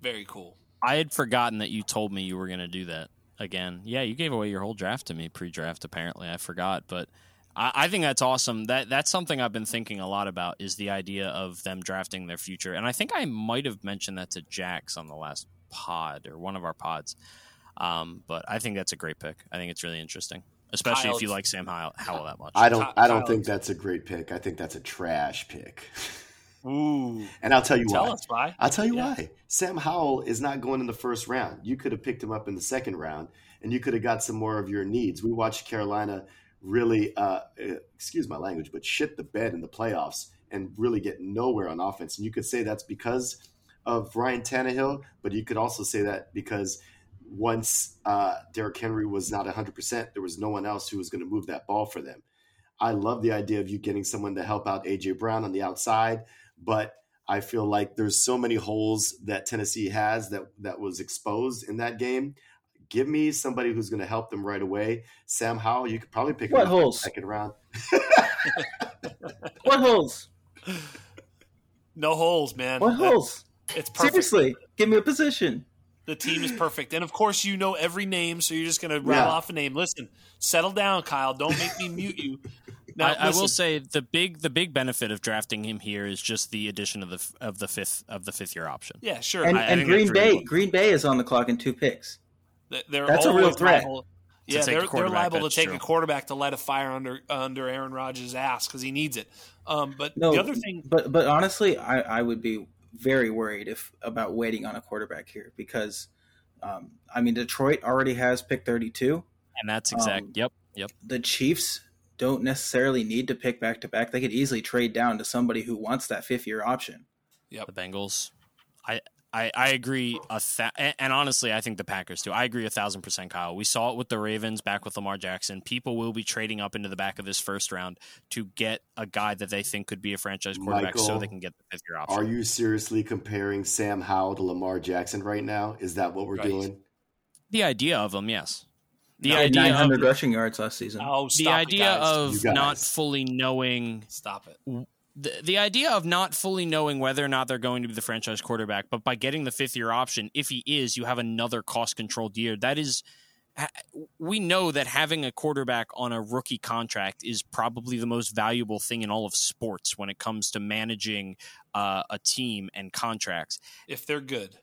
Very cool. I had forgotten that you told me you were going to do that again. Yeah, you gave away your whole draft to me pre-draft. Apparently, I forgot, but I, I think that's awesome. That that's something I've been thinking a lot about is the idea of them drafting their future. And I think I might have mentioned that to Jax on the last pod or one of our pods. Um, but I think that's a great pick. I think it's really interesting, especially Kyle, if you like Sam Howell, Howell that much. I don't. Kyle- I don't think that's a great pick. I think that's a trash pick. Ooh. And I'll tell you Tell why. us why. I'll tell you Yeah. why. Sam Howell is not going in the first round. You could have picked him up in the second round, and you could have got some more of your needs. We watched Carolina really, uh, uh, excuse my language, but shit the bed in the playoffs and really get nowhere on offense. And you could say that's because of Ryan Tannehill, but you could also say that because once uh, Derrick Henry was not 100%, there was no one else who was going to move that ball for them. I love the idea of you getting someone to help out AJ Brown on the outside, but I feel like there's so many holes that Tennessee has that that was exposed in that game. Give me somebody who's going to help them right away. Sam Howell, you could probably pick him What up in the holes? second round. What holes? No holes, man. What That- holes? It's perfect. Seriously, give me a position. The team is perfect. And of course, you know every name, so you're just going to rattle Yeah. off a name. Listen, settle down, Kyle. Don't make me mute you. Now, I, I will say the big the big benefit of drafting him here is just the addition of the of the fifth of the fifth year option. yeah, sure. And, I- I and think Green Bay, good. Green Bay is on the clock in two picks. They're That's a real threat. liable- Yeah, take they're, they're liable to take true. a quarterback to light a fire under under Aaron Rodgers' ass because he needs it. Um, but No, the other thing, but but honestly, I, I would be very worried if about waiting on a quarterback here because, um, I mean, Detroit already has pick thirty two. And that's exact. Um, yep, yep. The Chiefs don't necessarily need to pick back to back. They could easily trade down to somebody who wants that fifth year option. The Bengals. I I, I agree. A th- and, and honestly, I think the Packers too. I agree a thousand percent, Kyle. We saw it with the Ravens back with Lamar Jackson. People will be trading up into the back of this first round to get a guy that they think could be a franchise quarterback, so they can get the fifth year option. Are you seriously comparing Sam Howell to Lamar Jackson right now? Is that what we're Right. doing? the idea of them? Yes. The No, idea nine of hundred rushing yards last season. oh, the stop it, idea guys. Of not fully knowing stop it. the, the idea of not fully knowing whether or not they're going to be the franchise quarterback, but by getting the fifth year option, if he is, you have another cost controlled year. That is, we know that having a quarterback on a rookie contract is probably the most valuable thing in all of sports when it comes to managing uh, a team and contracts. If they're good, I-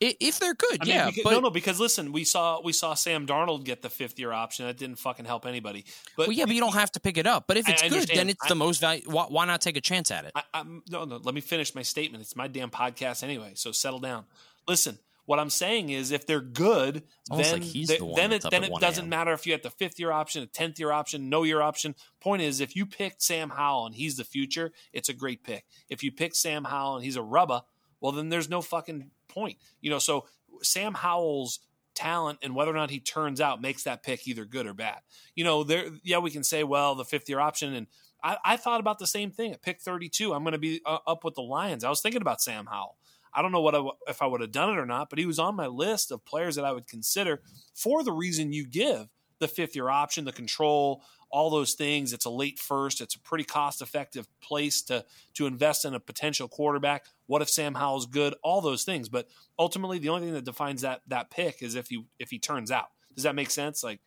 If they're good, I mean, yeah. because, but, no, no, because listen, we saw we saw Sam Darnold get the fifth year option. That didn't fucking help anybody. But well, yeah, but you don't have to pick it up. But if I it's good, then it's I- the most value. Why, why not take a chance at it? I, I'm, no, no. Let me finish my statement. It's my damn podcast anyway. So settle down. Listen, What I'm saying is, if they're good, then like they- the then it then it doesn't matter if you have the fifth year option, a tenth year option, no year option. Point is, if you picked Sam Howell and he's the future, it's a great pick. If you pick Sam Howell and he's a rubber, well, then there's no fucking point. You know, so Sam Howell's talent and whether or not he turns out makes that pick either good or bad. You know, there, yeah, we can say, well, the fifth year option, and I, I thought about the same thing at pick 32. I'm going to be uh, up with the Lions. I was thinking about Sam Howell. I don't know what I, if I would have done it or not, but he was on my list of players that I would consider for the reason you give the fifth year option, the control, all those things. It's a late first. It's a pretty cost effective place to to invest in a potential quarterback. What if Sam Howell's good? All those things. But ultimately, the only thing that defines that that pick is if he if he turns out. Does that make sense? Like,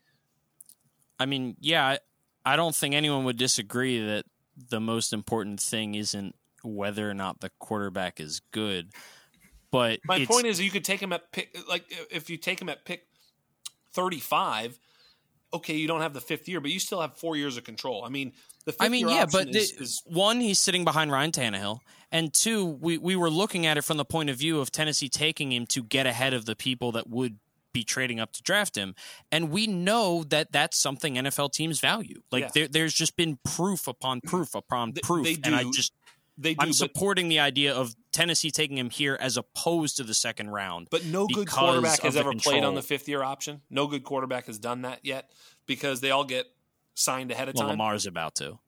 I mean, yeah, I, I don't think anyone would disagree that the most important thing isn't whether or not the quarterback is good. But my point is, you could take him at pick like if you take him at pick thirty five. Okay, you don't have the fifth year, but you still have four years of control. I mean, the fifth I mean, year yeah, but is, the- is one, he's sitting behind Ryan Tannehill, and two, we we were looking at it from the point of view of Tennessee taking him to get ahead of the people that would be trading up to draft him, and we know that that's something NFL teams value. Like Yeah. there, there's just been proof upon proof upon They- proof, they and I just they do, I'm supporting the idea of Tennessee taking him here as opposed to the second round. but no good quarterback has the ever played on the fifth year option. No good quarterback has done that yet because they all get signed ahead of well, time. Lamar's about to.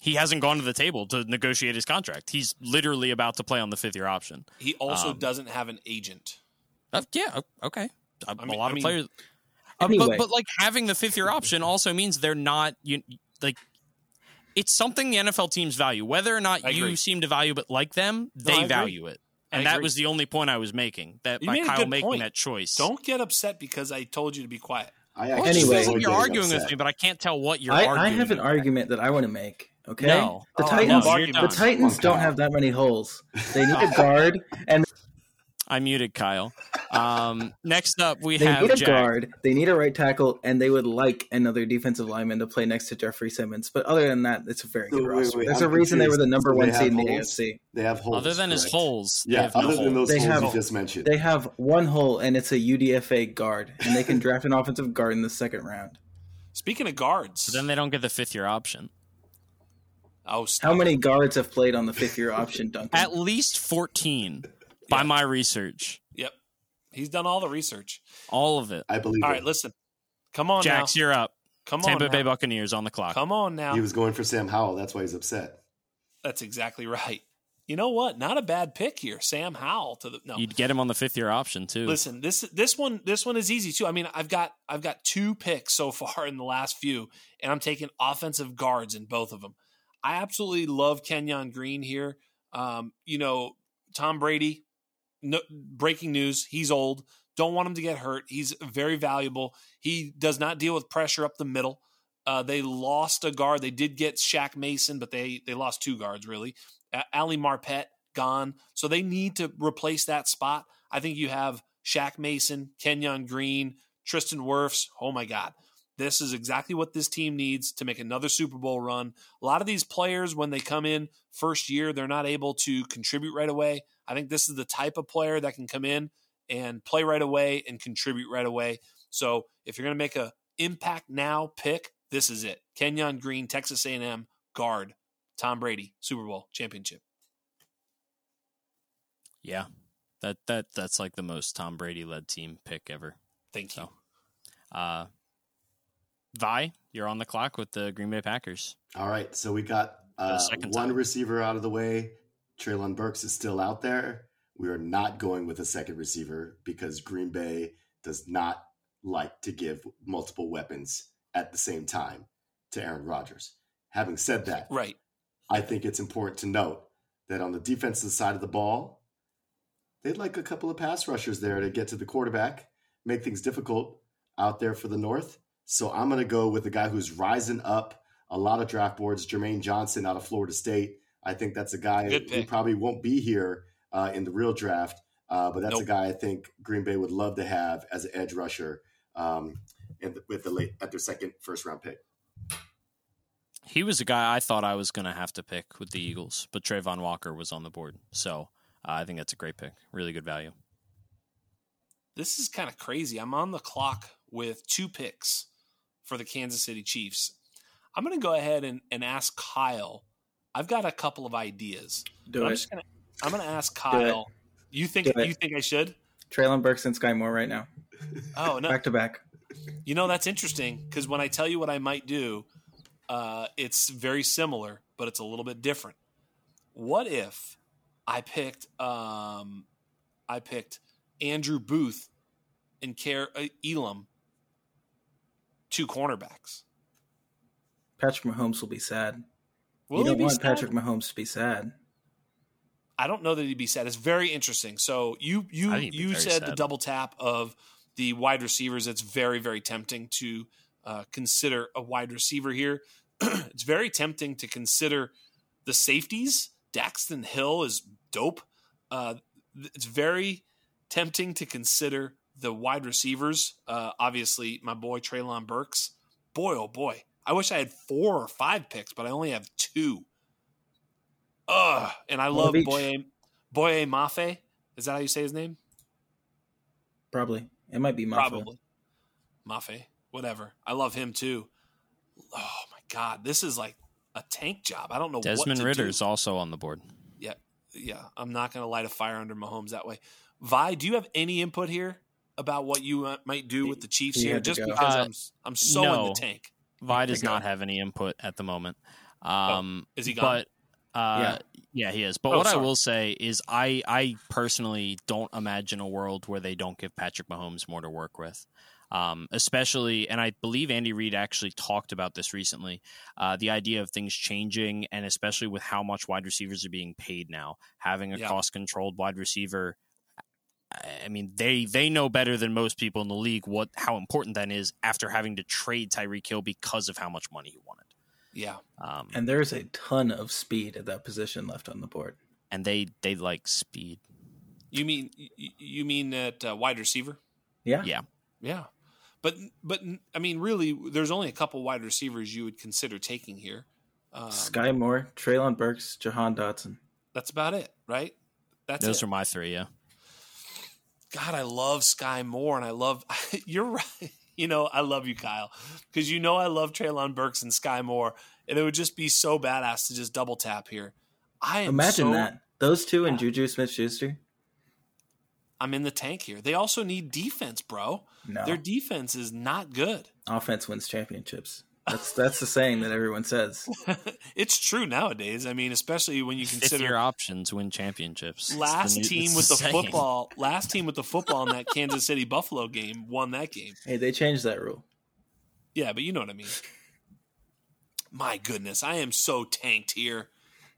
He hasn't gone to the table to negotiate his contract. He's literally about to play on the fifth year option. He also Um, doesn't have an agent. Uh, yeah, o- okay. A, I mean- a lot I of mean- players. Uh, Anyway. but, but like having the fifth year option also means they're not you like. It's something the NFL teams value. Whether or not I you agree. seem to value it like them, I they agree. value it. And that was the only point I was making. That You by made a Kyle making point. that choice. Don't get upset because I told you to be quiet. I Well, actually it just Anyway. feels like you're getting arguing with me, but I can't tell what you're I, arguing. I have an about. argument that I want to make. Okay, No. the Oh, Titans. love. The. Titans don't have that many holes. They need a guard, and I muted Kyle. Um, next up, we they have need a Jack. guard. They need a right tackle, and they would like another defensive lineman to play next to Jeffrey Simmons. But other than that, it's a very good wait, roster. wait, There's I'm a reason they were the number So one they have seed in the holes? AFC. They have holes. Other than his correct? holes, they Yeah, have no other than holes. those They holes have- you just mentioned. They have one hole, and it's a UDFA guard, and they can draft an offensive guard in the second round. Speaking of guards, But then they don't get the fifth year option. oh, How many guards have played on the fifth year option, Duncan? At least 14 by my research. Yep, he's done all the research. All of it. I believe All it. right, listen. Come on Jax, now. you're up. Come on. Tampa on Bay now. Buccaneers on the clock. Come on now. He was going for Sam Howell. That's why he's upset. That's exactly right. You know what? Not a bad pick here, Sam Howell to the no. You'd get him on the fifth year option too. Listen, this this one this one is easy too. I mean, I've got I've got two picks so far in the last few, and I'm taking offensive guards in both of them. I absolutely love Kenyon Green here. Um, you know, Tom Brady. No, breaking news: he's old. Don't want him to get hurt. He's very valuable. He does not deal with pressure up the middle. Uh, they lost a guard. They did get Shaq Mason, but they they lost two guards really. Uh, Ali Marpet gone, so they need to replace that spot. I think you have Shaq Mason, Kenyon Green, Tristan Wirfs. Oh my God. This is exactly what this team needs to make another Super Bowl run. A lot of these players, when they come in first year, they're not able to contribute right away. I think this is the type of player that can come in and play right away and contribute right away. So if you're going to make a impact now pick, this is it. Kenyon Green, Texas A&M guard, Tom Brady, Super Bowl championship. yeah. That that that's like the most Tom Brady led team pick ever. Thank you. So, uh Wai, you're on the clock with the Green Bay Packers. All right, so we got uh, one time. receiver out of the way. Treylon Burks is still out there. We are not going with a second receiver because Green Bay does not like to give multiple weapons at the same time to Aaron Rodgers. Having said that, Right. I think it's important to note that on the defensive side of the ball, they'd like a couple of pass rushers there to get to the quarterback, make things difficult out there for the North. So I'm going to go with the guy who's rising up a lot of draft boards, Jermaine Johnson out of Florida State. I think that's a guy who probably won't be here uh, in the real draft, uh, but that's Nope. a guy I think Green Bay would love to have as an edge rusher um, in the, with the late at their second first round pick. He was a guy I thought I was going to have to pick with the Eagles, but Trayvon Walker was on the board. So uh, I think that's a great pick. Really good value. This is kind of crazy. I'm on the clock with two picks for the Kansas City Chiefs. I'm going to go ahead and, and ask Kyle. I've got a couple of ideas. Do I'm it. just gonna I'm gonna ask Kyle. You think Do it. you think I should? Treylon Burks and Skyy Moore right now, Oh no! back to back. You know that's interesting because when I tell you what I might do, uh, it's very similar, but it's a little bit different. What if I picked um, I picked Andrew Booth and Kaiir uh, Elam, two cornerbacks. Patrick Mahomes will be sad. Will you he don't want sad? Patrick Mahomes to be sad. I don't know that he'd be sad. It's very interesting. So you you I think he'd be you very said the double tap of the wide receivers. It's very very tempting to uh, consider a wide receiver here. it's very tempting to consider the safeties. Daxton Hill is dope. Uh, it's very tempting to consider the wide receivers. Uh, obviously, my boy Treylon Burks. Boy, oh boy, I wish I had four or five picks, but I only have two. Ugh, and I One love of. Boye Boye Mafe. Is that how you say his name? Probably. It might be Maffa. Probably. Mafe. Whatever. I love him too. Oh my god, this is like a tank job. I don't know Desmond what to Ridder's do. also on the board. Yeah, yeah. I'm not going to light a fire under Mahomes that way. Wai, do you have any input here about what you uh, might do with the Chiefs He here? Just go. because Uh, I'm I'm so in the tank. Wai does There you go. not have any input at the moment. Um, Is he gone? But uh, yeah. he is. But Oh, what I will say is, I I personally don't imagine a world where they don't give Patrick Mahomes more to work with. Um, especially, and I believe Andy Reid actually talked about this recently. Uh, the idea of things changing, and especially with how much wide receivers are being paid now, having a Yeah. cost-controlled wide receiver. I mean, they they know better than most people in the league what how important that is after having to trade Tyreek Hill because of how much money he wanted. Yeah. Um, And there's a ton of speed at that position left on the board. and they they like speed. You mean you- you mean at uh, wide receiver? Yeah. Yeah. Yeah. But but I mean, really, there's only a couple wide receivers you would consider taking here. Um, Skyy Moore, Treylon Burks, Jahan Dotson. That's about it, right? That's Those it. are my three. Yeah, God, I love Skyy Moore, and I love. You're right. You know, I love you, Kyle, because you know I love Treylon Burks and Skyy Moore, and it would just be so badass to just double tap here. I am Imagine so- that. Those two and Juju Smith Schuster. I'm in the tank here. They also need defense, bro. No. Their defense is not good. Offense wins championships. That's that's the saying that everyone says. it's true nowadays. I mean, especially when you consider your options win championships. Last new- team with the saying. football, last team with the football in that Kansas City Buffalo game won that game. Hey, they changed that rule. Yeah, but you know what I mean. My goodness, I am so tanked here.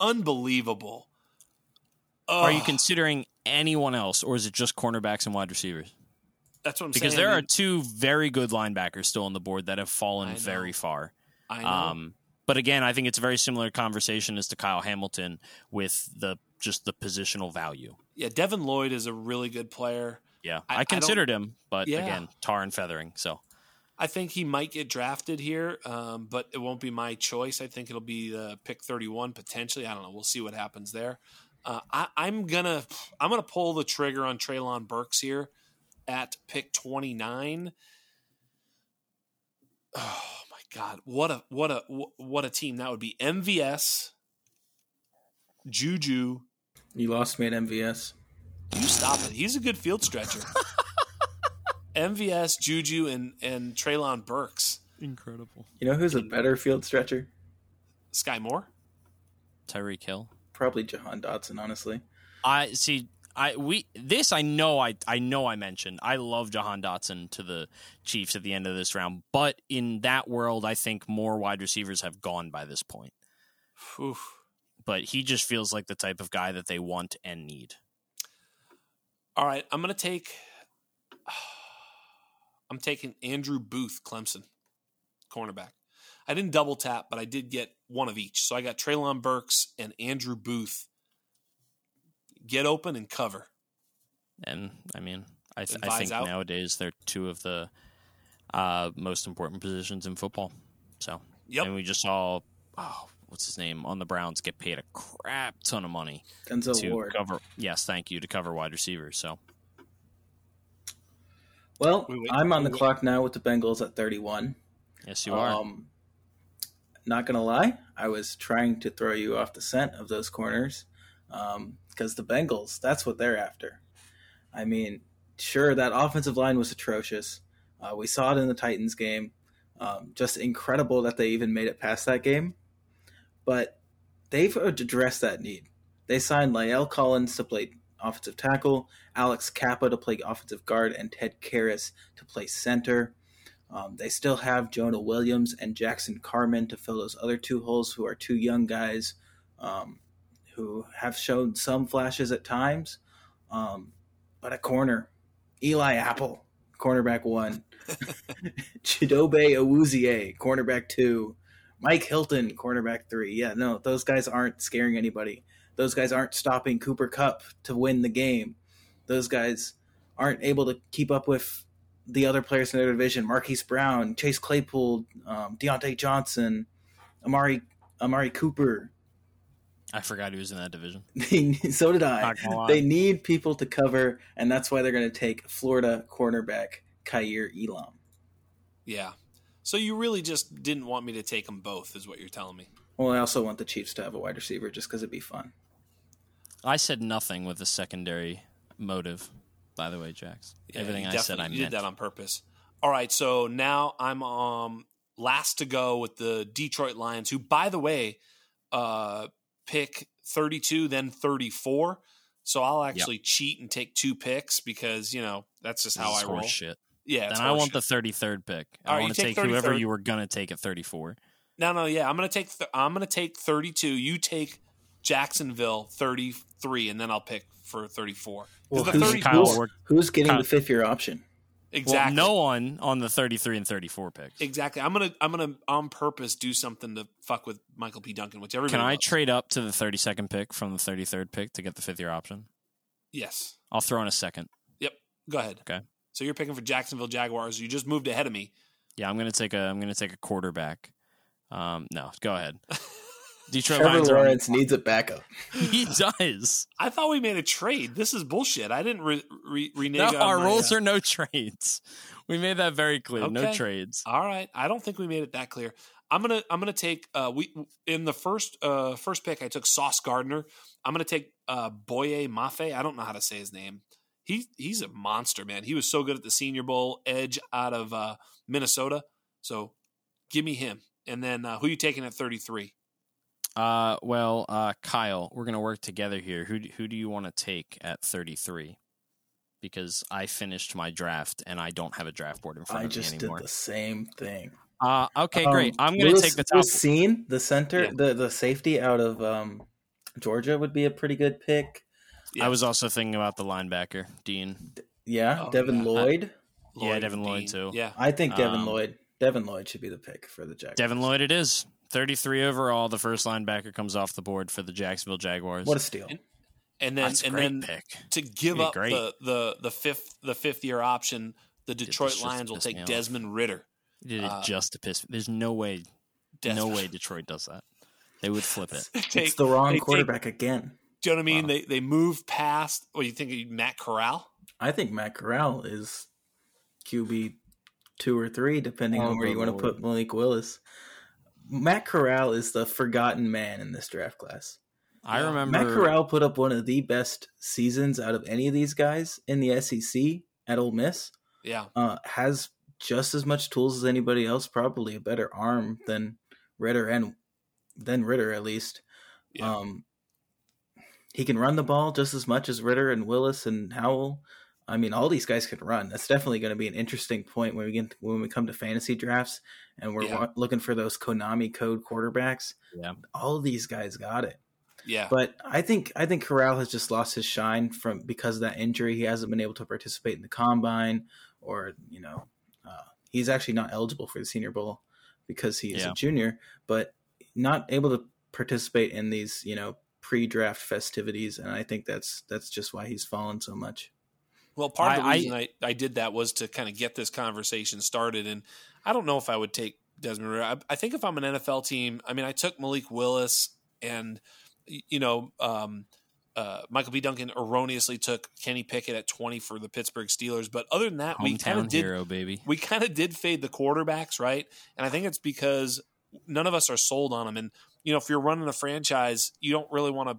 Unbelievable. Are you considering anyone else, or is it just cornerbacks and wide receivers? That's what I'm Because saying. there I are two very good linebackers still on the board that have I fallen very far. I know. Um, but again, I think it's a very similar conversation as to Kyle Hamilton with the just the positional value. yeah, Devin Lloyd is a really good player. Yeah, I- I I, considered him, but Yeah. again, tar and feathering. So I think he might get drafted here, um, but it won't be my choice. I think it'll be uh, pick 31 potentially. I don't know. We'll see what happens there. Uh, I, I'm gonna I'm gonna pull the trigger on Treylon Burks here at pick 29. Oh my God! What a what a what a team that would be. MVS, Juju. You lost me at MVS. You stop it. He's a good field stretcher. MVS, Juju, and and Treylon Burks. incredible. You know who's a better field stretcher? Skyy Moore. Tyreek Hill. Probably Jahan Dotson, honestly. I see. I we this I know I I know I mentioned I love Jahan Dotson to the Chiefs at the end of this round, but in that world I think more wide receivers have gone by this point. Oof. But he just feels like the type of guy that they want and need. All right, I'm gonna take. I'm taking Andrew Booth, Clemson, cornerback. I didn't double tap, but I did get one of each. So I got Treylon Burks and Andrew Booth. Get open and cover. And I mean, I, th- I think out. nowadays they're two of the uh, most important positions in football. So, Yep. and we just saw, oh, what's his name on the Browns get paid a crap ton of money Denzel to Ward. cover. Yes, thank you to cover wide receivers. So Well, Wait, wait, I'm on the clock now with the Bengals at 31. yes, you are. Um, not gonna lie, I was trying to throw you off the scent of those corners because the Bengals, that's what they're after. I mean, sure, that offensive line was atrocious. Uh, we saw it in the Titans game. Um, just incredible that they even made it past that game. But they've addressed that need. They signed La'el Collins to play offensive tackle, Alex Cappa to play offensive guard, and Ted Karras to play center. Um, they still have Jonah Williams and Jackson Carman to fill those other two holes, who are two young guys um, who have shown some flashes at times. Um, but at corner, Eli Apple, cornerback one, Chidobe Awuzie, cornerback two, Mike Hilton, cornerback three. Yeah, no, those guys aren't scaring anybody. Those guys aren't stopping Cooper Kupp to win the game. Those guys aren't able to keep up with the other players in their division: Marquise Brown, Chase Claypool, um, Diontae Johnson, Amari Amari Cooper. I forgot he was in that division. so did I. Not gonna lie. They need people to cover, and that's why they're going to take Florida cornerback Kaiir Elam. Yeah. So you really just didn't want me to take them both, is what you're telling me. Well, I also want the Chiefs to have a wide receiver just because it'd be fun. I said nothing with a secondary motive. By the way, Jax, Yeah, everything I said, I definitely- you meant. did that on purpose. All right, so now I'm um last to go with the Detroit Lions, who, by the way, uh pick 32, then 34. So I'll actually cheat and take two picks because you know that's just how This I roll. Shit. Yeah, it's Then I want horseshit. the 33rd pick. I right, want to take take whoever you were gonna take at 34. No, no, yeah, I'm gonna take th- I'm gonna take 32. You take Jacksonville 33, and then I'll pick for 34. Well, the who's, 30 Kyle who's- who's getting Kyle- the fifth year option? Exactly. Well, no one on the 33 and 34 picks. Exactly. I'm gonna I'm gonna on purpose do something to fuck with Michael P. Duncan, which everybody Can I loves. trade up to the 32nd pick from the 33rd pick to get the fifth year option? Yes. I'll throw in a second. Yep. Go ahead. Okay. So you're picking for Jacksonville Jaguars. You just moved ahead of me. Yeah, I'm gonna take a I'm gonna take a quarterback. Um, no, go ahead. Detroit Trevor Lions are on- Lawrence needs a backup. he does. I thought we made a trade. This is bullshit. I didn't re- re- renege No, our my, rules uh, are no trades. We made that very clear. No trades. All right. I don't think we made it that clear. I'm gonna I'm gonna take uh we in the first uh first pick I took Sauce Gardner. I'm gonna take uh Boye Mafe. I don't know how to say his name. He he's a monster, man. He was so good at the Senior Bowl, edge out of uh Minnesota. So give me him. And then uh, who you taking at 33? Uh, well, uh, Kyle, we're gonna work together here. Who do, who do you want to take at 33? Because I finished my draft and I don't have a draft board in front I of me anymore. I just did the same thing. Uh, okay, Um, great. I'm gonna Lewis- take the top. Lewis Cine, the center, Yeah. the the safety out of um, Georgia would be a pretty good pick. Yeah. I was also thinking about the linebacker, Dean. Yeah, Oh, Devin yeah. Lloyd. Yeah, Devin Lloyd, too. Yeah. I think Devin Um, Lloyd. Devin Lloyd should be the pick for the Jaguars. Devin Lloyd, it is 33 overall. The first linebacker comes off the board for the Jacksonville Jaguars. What a steal! And then That's a and then pick. to give up great. the, the the fifth the fifth year option, the Detroit Lions will take. Desmond Ridder. He did it uh, just to piss. There's no way, no way Detroit does that. They would flip it. Take- it's the wrong they take- quarterback again. do you know what I mean? Wow. They they move past. What you think? Matt Corral? I think Matt Corral is QB two or three, depending on where you want to put Malik Willis. Matt Corral is the forgotten man in this draft class. I remember. Matt Corral put up one of the best seasons out of any of these guys in the SEC at Ole Miss. Yeah, Uh, has just as much tools as anybody else, probably a better arm than Ridder and than Ridder at least. Yeah. Um, he can run the ball just as much as Ridder and Willis and Howell. I mean, all these guys can run. That's definitely going to be an interesting point when we get when we come to fantasy drafts and we're Yeah. wa- looking for those Konami code quarterbacks. Yeah. all of these guys got it. yeah. But I think I think Corral has just lost his shine from because of that injury. He hasn't been able to participate in the combine, or you know, uh, he's actually not eligible for the Senior Bowl because he is Yeah. a junior. But not able to participate in these you know pre-draft festivities, and I think that's that's just why he's fallen so much. Well, part of the I- reason I, I, did that was to kind of get this conversation started, and I don't know if I would take Desmond Ridder. I, I, think if I'm an NFL team, I mean, I took Malik Willis and you know um, uh, Michael P. Duncan erroneously took Kenny Pickett at 20 for the Pittsburgh Steelers. But other than that, Hometown we kind of did, hero, baby. we kind of did fade the quarterbacks, right? And I think it's because none of us are sold on them. And you know, if you're running a franchise, you don't really want to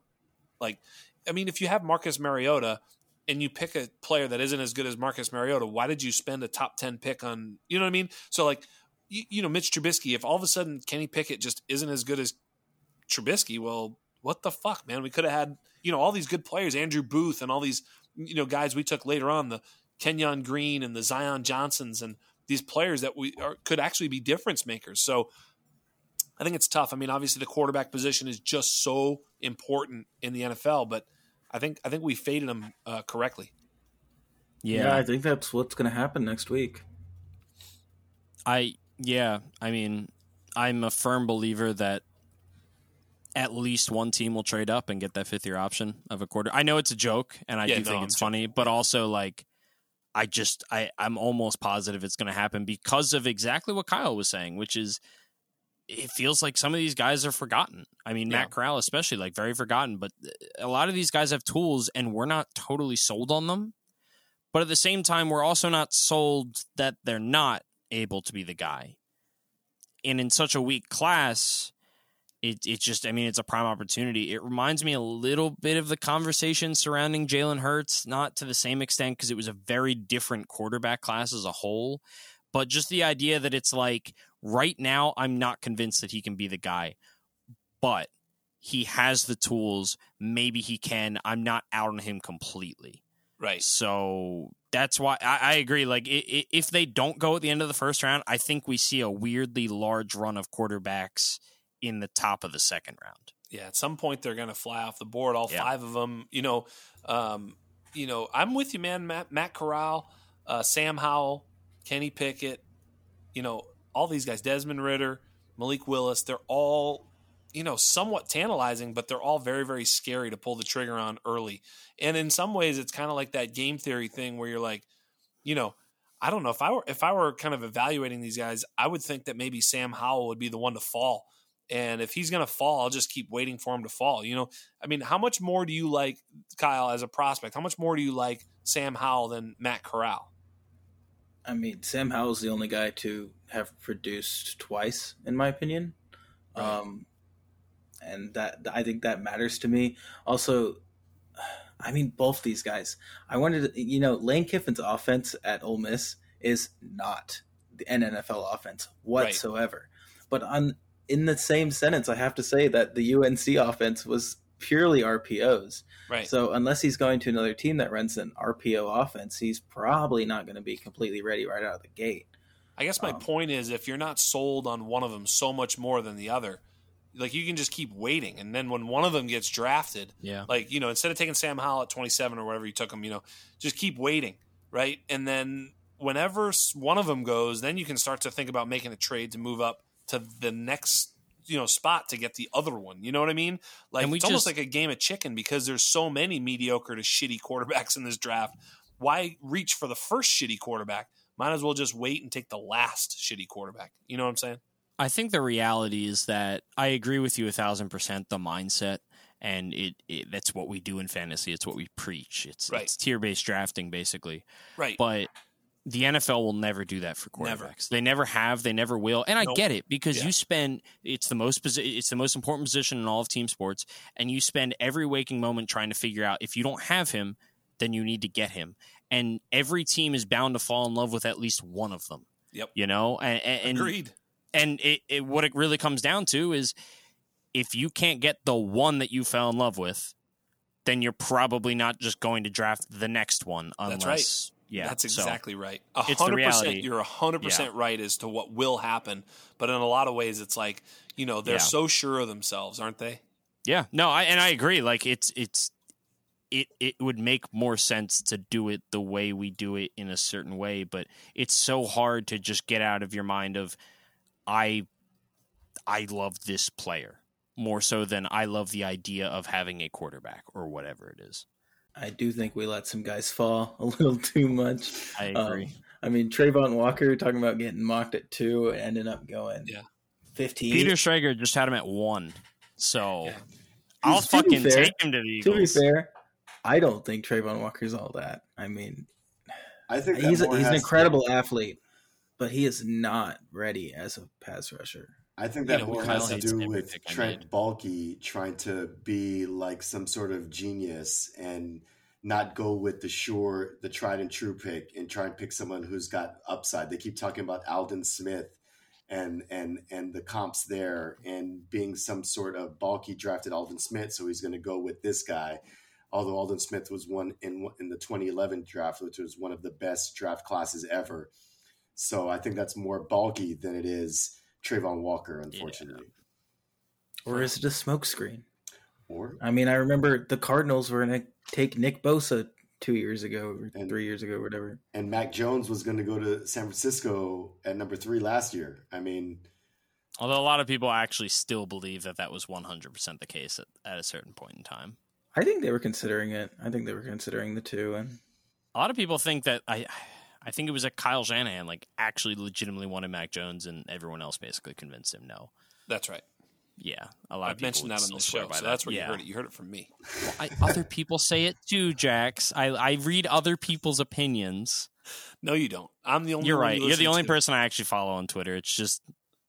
like. I mean, if you have Marcus Mariota and you pick a player that isn't as good as Marcus Mariota, why did you spend a top 10 pick on, you know what I mean? So, like, you, you know, Mitch Trubisky, if all of a sudden Kenny Pickett just isn't as good as Trubisky, well, what the fuck, man? We could have had, you know, all these good players, Andrew Booth and all these, you know, guys we took later on, the Kenyon Green and the Zion Johnsons and these players that we are, could actually be difference makers. So I think it's tough. I mean, obviously the quarterback position is just so important in the NFL, but I think I think we faded them uh, correctly. Yeah. yeah, I think that's what's going to happen next week. I yeah, I mean, I'm a firm believer that at least one team will trade up and get that fifth year option of a quarter. I know it's a joke and I yeah, do no, think I'm it's joking. funny, but also like I just I I'm almost positive it's going to happen because of exactly what Kyle was saying, which is it feels like some of these guys are forgotten. I mean, yeah. Matt Corral especially like very forgotten, but uh, a lot of these guys have tools and we're not totally sold on them. But at the same time, we're also not sold that they're not able to be the guy. And in such a weak class, it it just I mean it's a prime opportunity. It reminds me a little bit of the conversation surrounding Jalen Hurts, not to the same extent because it was a very different quarterback class as a whole, but just the idea that it's like right now I'm not convinced that he can be the guy, but he has the tools. Maybe he can. I'm not out on him completely. Right. So that's why I, I agree. Like if they don't go at the end of the first round, I think we see a weirdly large run of quarterbacks in the top of the second round. Yeah, at some point they're going to fly off the board. All yeah. five of them. You know, um, you know, I'm with you, man. Matt, Matt Corral, uh, Sam Howell, Kenny Pickett. You know, all these guys, Desmond Ridder, Malik Willis. They're all you know, somewhat tantalizing, but they're all very, very scary to pull the trigger on early. And in some ways, it's kind of like that game theory thing where you're like, you know, I don't know if I were if I were kind of evaluating these guys, I would think that maybe Sam Howell would be the one to fall and if he's going to fall, I'll just keep waiting for him to fall. You know, I mean, how much more do you like Kyle as a prospect? How much more do you like Sam Howell than Matt Corral? I mean, Sam Howell's the only guy to have produced twice, in my opinion. Right. Um, and that I think that matters to me. Also, I mean, both these guys. I wanted to, you know, Lane Kiffin's offense at Ole Miss is not an NFL offense whatsoever. Right. But on in the same sentence, I have to say that the UNC offense was purely RPOs. Right. So unless he's going to another team that runs an RPO offense, he's probably not going to be completely ready right out of the gate. I guess my um, point is if you're not sold on one of them so much more than the other, like you can just keep waiting and then when one of them gets drafted, yeah. like, you know, instead of taking Sam Howell at 27 or whatever you took him, you know, just keep waiting, right? And then whenever one of them goes, then you can start to think about making a trade to move up to the next you know spot to get the other one. You know what I mean? Like it's just, almost like a game of chicken because there's so many mediocre to shitty quarterbacks in this draft. Why reach for the first shitty quarterback? Might as well just wait and take the last shitty quarterback. You know what I'm saying? I think the reality is that I agree with you a thousand percent. The mindset and it, it, that's what we do in fantasy. It's what we preach. It's, right. it's tier based drafting basically. Right. But the NFL will never do that for quarterbacks. Never. They never have. They never will. And I nope. get it because yeah. you spend it's the most it's the most important position in all of team sports, and you spend every waking moment trying to figure out if you don't have him, then you need to get him. And every team is bound to fall in love with at least one of them. Yep. You know, and, and agreed. And it, it, what it really comes down to is if you can't get the one that you fell in love with, then you're probably not just going to draft the next one unless yeah, that's exactly so, right. hundred percent. You're hundred yeah. percent right as to what will happen. But in a lot of ways, it's like you know they're yeah. so sure of themselves, aren't they? Yeah. No, I and I agree. Like it's it's it it would make more sense to do it the way we do it in a certain way, but it's so hard to just get out of your mind of I I love this player more so than I love the idea of having a quarterback or whatever it is. I do think we let some guys fall a little too much. I agree. Um, I mean, Travon Walker talking about getting mocked at two, ended up going Yeah. fifteen. Peter Schrager just had him at one, so Yeah. I'll fucking fair- take him to the to be fair, I don't think Travon Walker's all that. I mean, I think he's a, he's an has- incredible athlete, but he is not ready as a pass rusher. I think You that know, more Kyle has to do with Trent. Baalke trying to be like some sort of genius and not go with the sure, the tried and true pick and try and pick someone who's got upside. They keep talking about Aldon Smith and and and the comps there and being some sort of Baalke drafted Aldon Smith, so he's going to go with this guy. Although Aldon Smith was one in in the 2011 draft, which was one of the best draft classes ever. So I think that's more Baalke than it is Travon Walker, unfortunately. Or is it a smokescreen? Or I mean, I remember the Cardinals were going to take Nick Bosa two years ago or And- three years ago, whatever. and Mac Jones was going to go to San Francisco at number three last year. I mean, Although a lot of people actually still believe that that was 100% the case at, at a certain point in time. I think they were considering it. I think they were considering the two, and A lot of people think that I I think it was that Kyle Shanahan like actually legitimately wanted Mac Jones and everyone else basically convinced him no. That's right. Yeah, a lot I've of people mentioned that on the show, by so that. that's where yeah. you heard it. You heard it from me. I, other people say it too, Jax. I, I read other people's opinions. No, you don't. I'm the only. You're right. you You're the only to. person I actually follow on Twitter. It's just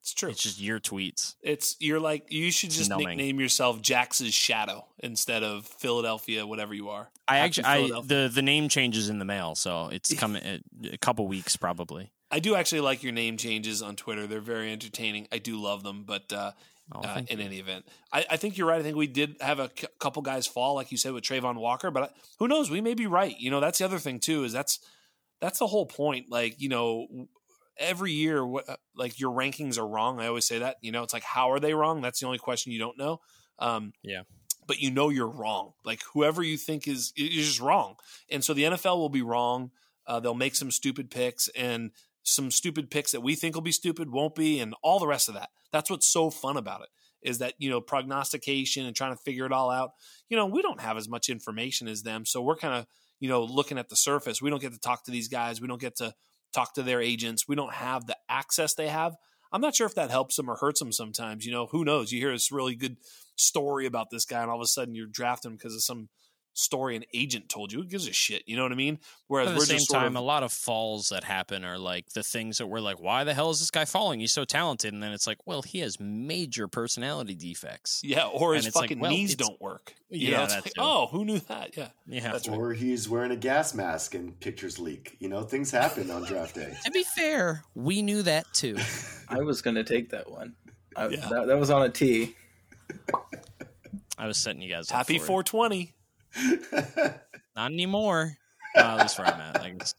It's true. it's just your tweets. It's you're like you should just numbing. nickname yourself Jax's Shadow instead of Philadelphia, whatever you are. I Happy actually I the the name changes in the mail, so it's coming a, a couple weeks probably. I do actually like your name changes on Twitter. They're very entertaining. I do love them, but uh, Oh, uh, in you. any event, I, I think you're right. I think we did have a c- couple guys fall, like you said, with Travon Walker. But I, who knows? We may be right. You know, that's the other thing too. Is that's that's the whole point. Like you know, every year, what uh, like your rankings are wrong. I always say that. You know, it's like how are they wrong? That's the only question you don't know. Um, Yeah. But you know you're wrong. Like whoever you think is is just wrong, and so the NFL will be wrong. Uh, they'll make some stupid picks and some stupid picks that we think will be stupid won't be, and all the rest of that. That's what's so fun about it is that you know prognostication and trying to figure it all out. You know, we don't have as much information as them, so we're kind of you know looking at the surface. We don't get to talk to these guys. We don't get to talk to their agents. We don't have the access they have. I'm not sure if that helps them or hurts them sometimes. You know, who knows? You hear this really good story about this guy, and all of a sudden you're drafting because of some story an agent told you. Who gives a shit? You know what I mean? Whereas At we're the same just time, of, a lot of falls that happen are like the things that we're like, why the hell is this guy falling? He's so talented, and then it's like, well, he has major personality defects. yeah, or his and it's like, fucking well, knees it's- don't work. You Yeah, know, it's like, too. oh, who knew that? Yeah, Yeah. That's right. or he's wearing a gas mask and pictures leak. You know, things happen on draft day. To be fair, we knew that too. I was going to take that one. I, Yeah. that, that was on a tee. I was setting you guys up happy for it. 420. Not anymore. Uh, at least where I'm at. Like it's,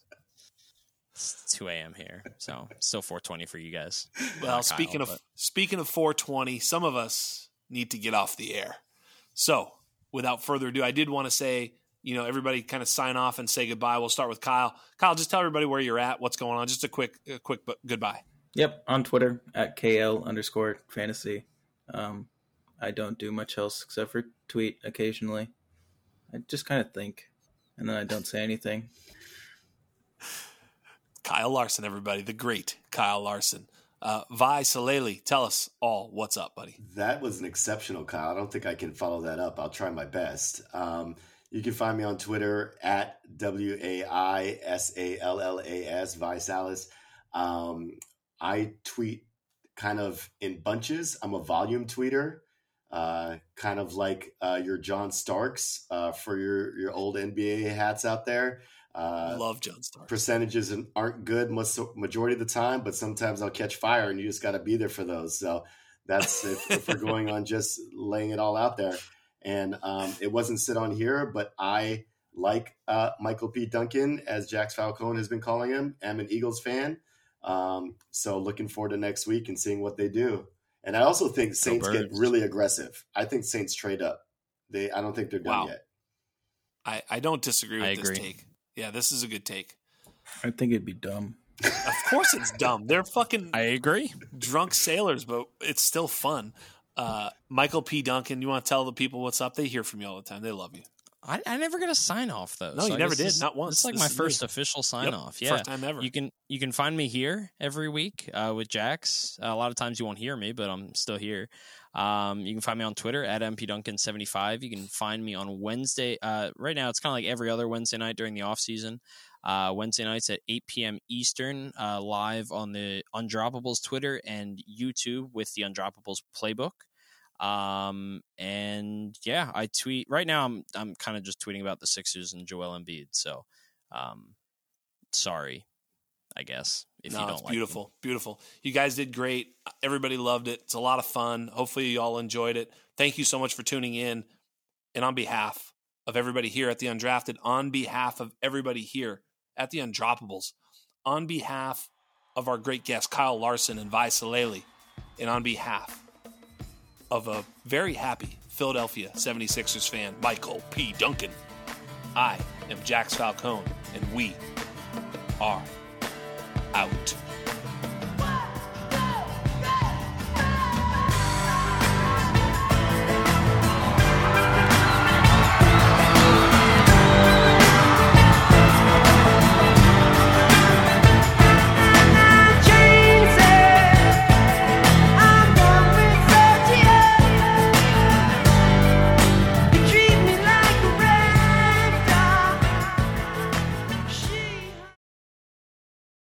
it's 2 a.m. here, so still 4:20 for you guys. Well, Not speaking Kyle, of but- speaking of 420, some of us need to get off the air. So, without further ado, I did want to say, you know, everybody kind of sign off and say goodbye. We'll start with Kyle. Kyle, just tell everybody where you're at, what's going on. Just a quick, a quick bu- goodbye. Yep, on Twitter at KL underscore fantasy. Um, I don't do much else except for tweet occasionally. I just kind of think, and then I don't say anything. Kyle Larson, everybody, the great Kyle Larson. Uh, Wai Sallas, tell us all what's up, buddy. That was an exceptional, Kyle. I don't think I can follow that up. I'll try my best. Um, you can find me on Twitter at W A I S A L L A S, Visalis. Um, I tweet kind of in bunches. I'm a volume tweeter, uh, kind of like uh, your John Starks uh, for your, your old NBA hats out there. Uh, Love John Starks. percentages aren't good most majority of the time, but sometimes I'll catch fire, and you just got to be there for those. So that's if, if we're going on just laying it all out there. And um, it wasn't sit on here, but I like uh, Michael P. Duncan, as Jax Falcone has been calling him. I'm an Eagles fan, um, so looking forward to next week and seeing what they do. And I also think Saints get really aggressive. I think Saints trade up. They, I don't think they're done Wow. yet. I, I don't disagree with I this agree. take. Yeah, this is a good take. I think it'd be dumb. Of course, it's dumb. They're fucking I agree. drunk sailors, but it's still fun. Uh, Michael P. Duncan, you want to tell the people what's up? They hear from you all the time. They love you. I, I never got a sign off though. No, so you I never did. This, Not once. It's like This my first me. official sign Yep, off. Yeah, First time ever. you can you can find me here every week uh, with Jax. Uh, a lot of times you won't hear me, but I'm still here. Um, you can find me on Twitter at mpduncan75. You can find me on Wednesday. Uh, right now, it's kind of like every other Wednesday night during the off season. Uh, Wednesday nights at 8 p.m. Eastern, uh, live on the Undroppables Twitter and YouTube with the Undroppables playbook. Um, and yeah, I tweet right now. I'm I'm kind of just tweeting about the Sixers and Joel Embiid. So, um, sorry, I guess if no, you don't it's like beautiful, beautiful. You guys did great. Everybody loved it. It's a lot of fun. Hopefully, you all enjoyed it. Thank you so much for tuning in. And on behalf of everybody here at the Undrafted, on behalf of everybody here at the Undroppables, on behalf of our great guests Kyle Larson and Wai Sallas, and on behalf of a very happy Philadelphia 76ers fan, Michael P. Duncan, I am Jax Falcone, and we are out.